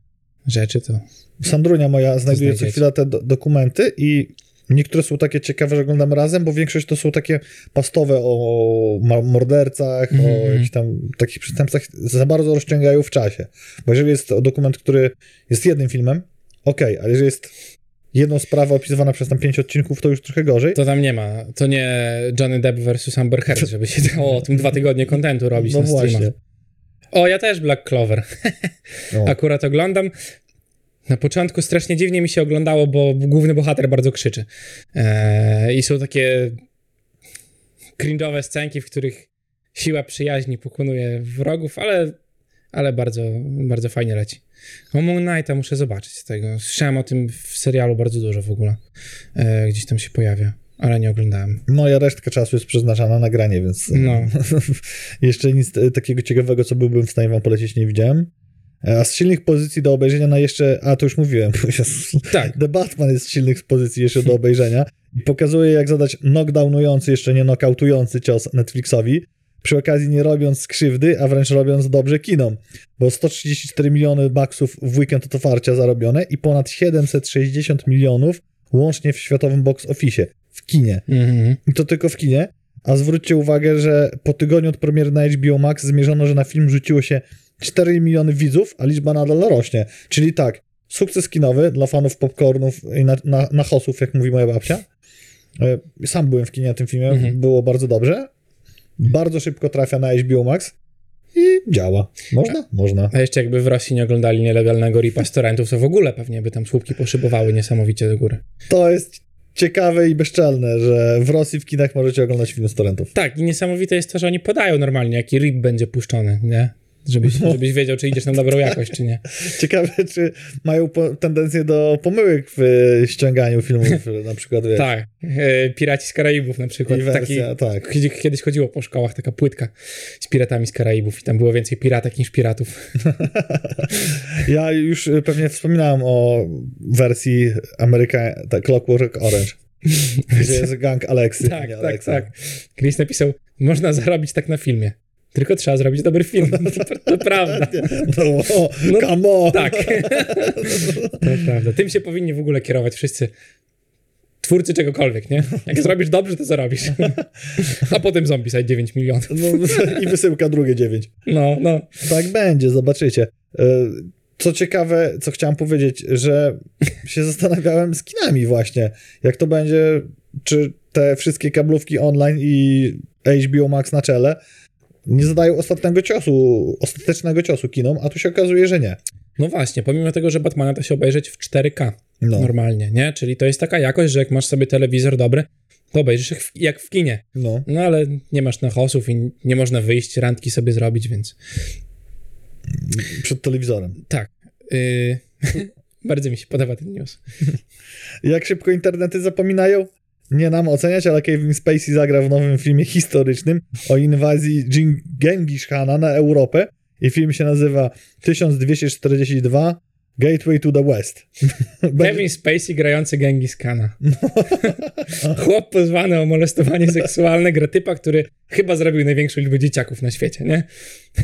rzeczy, to... Sandrunia moja znajduje co chwila te do dokumenty i niektóre są takie ciekawe, że oglądamy razem, bo większość to są takie pastowe o mordercach, o Mhm. jakichś tam takich przestępcach, za bardzo rozciągają w czasie. Bo jeżeli jest dokument, który jest jednym filmem, okej, ale jeżeli jest jedną sprawę opisywana przez tam pięć odcinków, to już trochę gorzej. To tam nie ma. To nie Johnny Depp versus Amber Heard, żeby się dało o tym dwa tygodnie kontentu robić no na streamach. właśnie. O, ja też Black Clover. No. *laughs* Akurat oglądam. Na początku strasznie dziwnie mi się oglądało, bo główny bohater bardzo krzyczy. Eee, I są takie cringe'owe scenki, w których siła przyjaźni pokonuje wrogów, ale, ale bardzo, bardzo fajnie leci. O Moon Knighta muszę zobaczyć z tego. Słyszałem o tym w serialu bardzo dużo w ogóle. Eee, gdzieś tam się pojawia, ale nie oglądałem. Moja resztka czasu jest przeznaczana na granie, więc No. *laughs* jeszcze nic takiego ciekawego, co byłbym w stanie wam polecić, nie widziałem. E, A z silnych pozycji do obejrzenia na jeszcze, a to już mówiłem, *laughs* Tak. The Batman jest z silnych pozycji jeszcze do obejrzenia i pokazuje, jak zadać knockdownujący, jeszcze nie knockoutujący cios Netflixowi, przy okazji nie robiąc krzywdy, a wręcz robiąc dobrze kinom, bo 134 miliony baksów w weekend od otwarcia zarobione i ponad 760 milionów łącznie w światowym box office, w kinie. Mhm. I to tylko w kinie. A zwróćcie uwagę, że po tygodniu od premiery na HBO Max zmierzono, że na film rzuciło się 4 miliony widzów, a liczba nadal rośnie. Czyli tak, sukces kinowy dla fanów popcornów i na, na, na hosów, jak mówi moja babcia. E, Sam byłem w kinie na tym filmie, Mhm. było bardzo dobrze. Bardzo szybko trafia na HBO Max i działa. Można? Można. A jeszcze jakby w Rosji nie oglądali nielegalnego ripa z torrentów, to w ogóle pewnie by tam słupki poszybowały niesamowicie do góry. To jest ciekawe i bezczelne, że w Rosji w kinach możecie oglądać film z torrentów. Tak, i niesamowite jest to, że oni podają normalnie, jaki rip będzie puszczony, nie? Żebyś, No. żebyś wiedział, czy idziesz na dobrą jakość, czy nie. *laughs* Ciekawe, czy mają po, tendencję do pomyłek w ściąganiu filmów, *laughs* na przykład, wiesz, Tak, e, Piraci z Karaibów na przykład. i wersja, Taki, tak. kiedy- Kiedyś chodziło po szkołach taka płytka z piratami z Karaibów i tam było więcej piratek niż piratów. *laughs* Ja już pewnie wspominałem o wersji Ameryka, tak, Clockwork Orange, gdzie jest gang Aleksy, tak, tak, tak. Kiedyś napisał, można zarobić tak na filmie. Tylko trzeba zrobić dobry film. *laughs* To, prawda. No, No, come on! Tak. to prawda. Tym się powinni w ogóle kierować wszyscy twórcy czegokolwiek, nie? Jak zrobisz dobrze, to zarobisz. A potem zombie side 9 milionów. No, I wysyłka drugie dziewięć. No, no. Tak będzie, zobaczycie. E, Co ciekawe, co chciałem powiedzieć, że się zastanawiałem z kinami właśnie, jak to będzie, czy te wszystkie kablówki online i HBO Max na czele nie zadają ostatniego ciosu, ostatecznego ciosu kinom, a tu się okazuje, że nie. No właśnie, pomimo tego, że Batmana da się obejrzeć w 4K No, normalnie, nie? Czyli to jest taka jakość, że jak masz sobie telewizor dobry, to obejrzysz jak w, jak w kinie. no. No ale nie masz nachosów i nie można wyjść, randki sobie zrobić, więc przed telewizorem. tak. Yy, *laughs* bardzo mi się podoba ten news. *laughs* Jak szybko internety zapominają? Nie nam oceniać, ale Kevin Spacey zagra w nowym filmie historycznym o inwazji Genghis Khana na Europę i film się nazywa 1242 Gateway to the West. *laughs* Kevin Spacey grający Genghis Kana. *laughs* Chłop pozwany o molestowanie seksualne gra typa, który chyba zrobił największą liczbę dzieciaków na świecie, nie?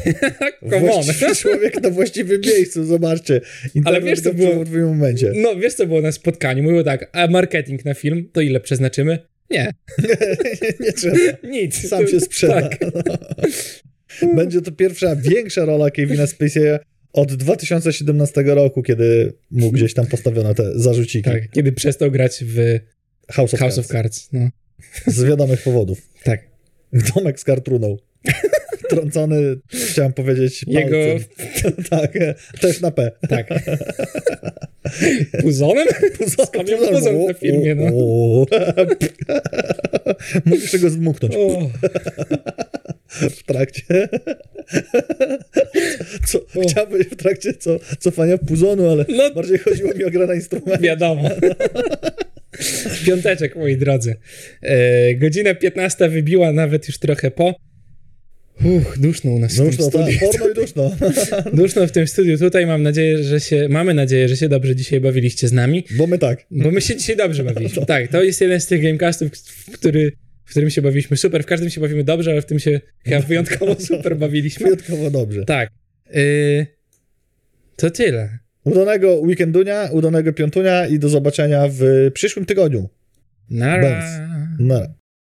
*laughs* Come on. Człowiek na właściwym miejscu, zobaczcie. Internet Ale wiesz, co było- w momencie. No, wiesz co było na spotkaniu? Mówił tak, a marketing na film, to ile przeznaczymy? Nie, Nie trzeba. nic. Sam się sprzeda. Tak. Będzie to pierwsza większa rola Kevina Spacey'a od 2017 roku, kiedy mu gdzieś tam postawiono te zarzuciki. tak, kiedy przestał grać w House of House Cards. of Cards. No, Z wiadomych powodów. *laughs* tak. Domek z kartruną. *laughs* Trącony, chciałem powiedzieć, Jego- palcem. *laughs* tak, też na P. Tak. Puzonem? Puzon, Skąd ja puzon na filmie, no? Musisz tego zdmuchnąć *laughs* *laughs* w trakcie. Co, chciałbyś w trakcie co, cofania puzonu, ale No. bardziej chodziło mi o grę na instrumencie. wiadomo. *laughs* Piąteczek, moi drodzy. E, godzina 15 wybiła nawet już trochę po. Uch, duszno u nas No w tym no, tak, studiu. porno i duszno. Duszno w tym studiu. Tutaj mam nadzieję, że się, mamy nadzieję, że się dobrze dzisiaj bawiliście z nami, Bo my tak. bo my się dzisiaj dobrze bawiliśmy. Tak, to jest jeden z tych gamecastów, który, w którym się bawiliśmy super. W każdym się bawimy dobrze, ale w tym się chyba *laughs* wyjątkowo super bawiliśmy. Wyjątkowo dobrze. Tak. Y, to tyle. Udanego weekendunia, udanego piątunia i do zobaczenia w przyszłym tygodniu. Nara. Na.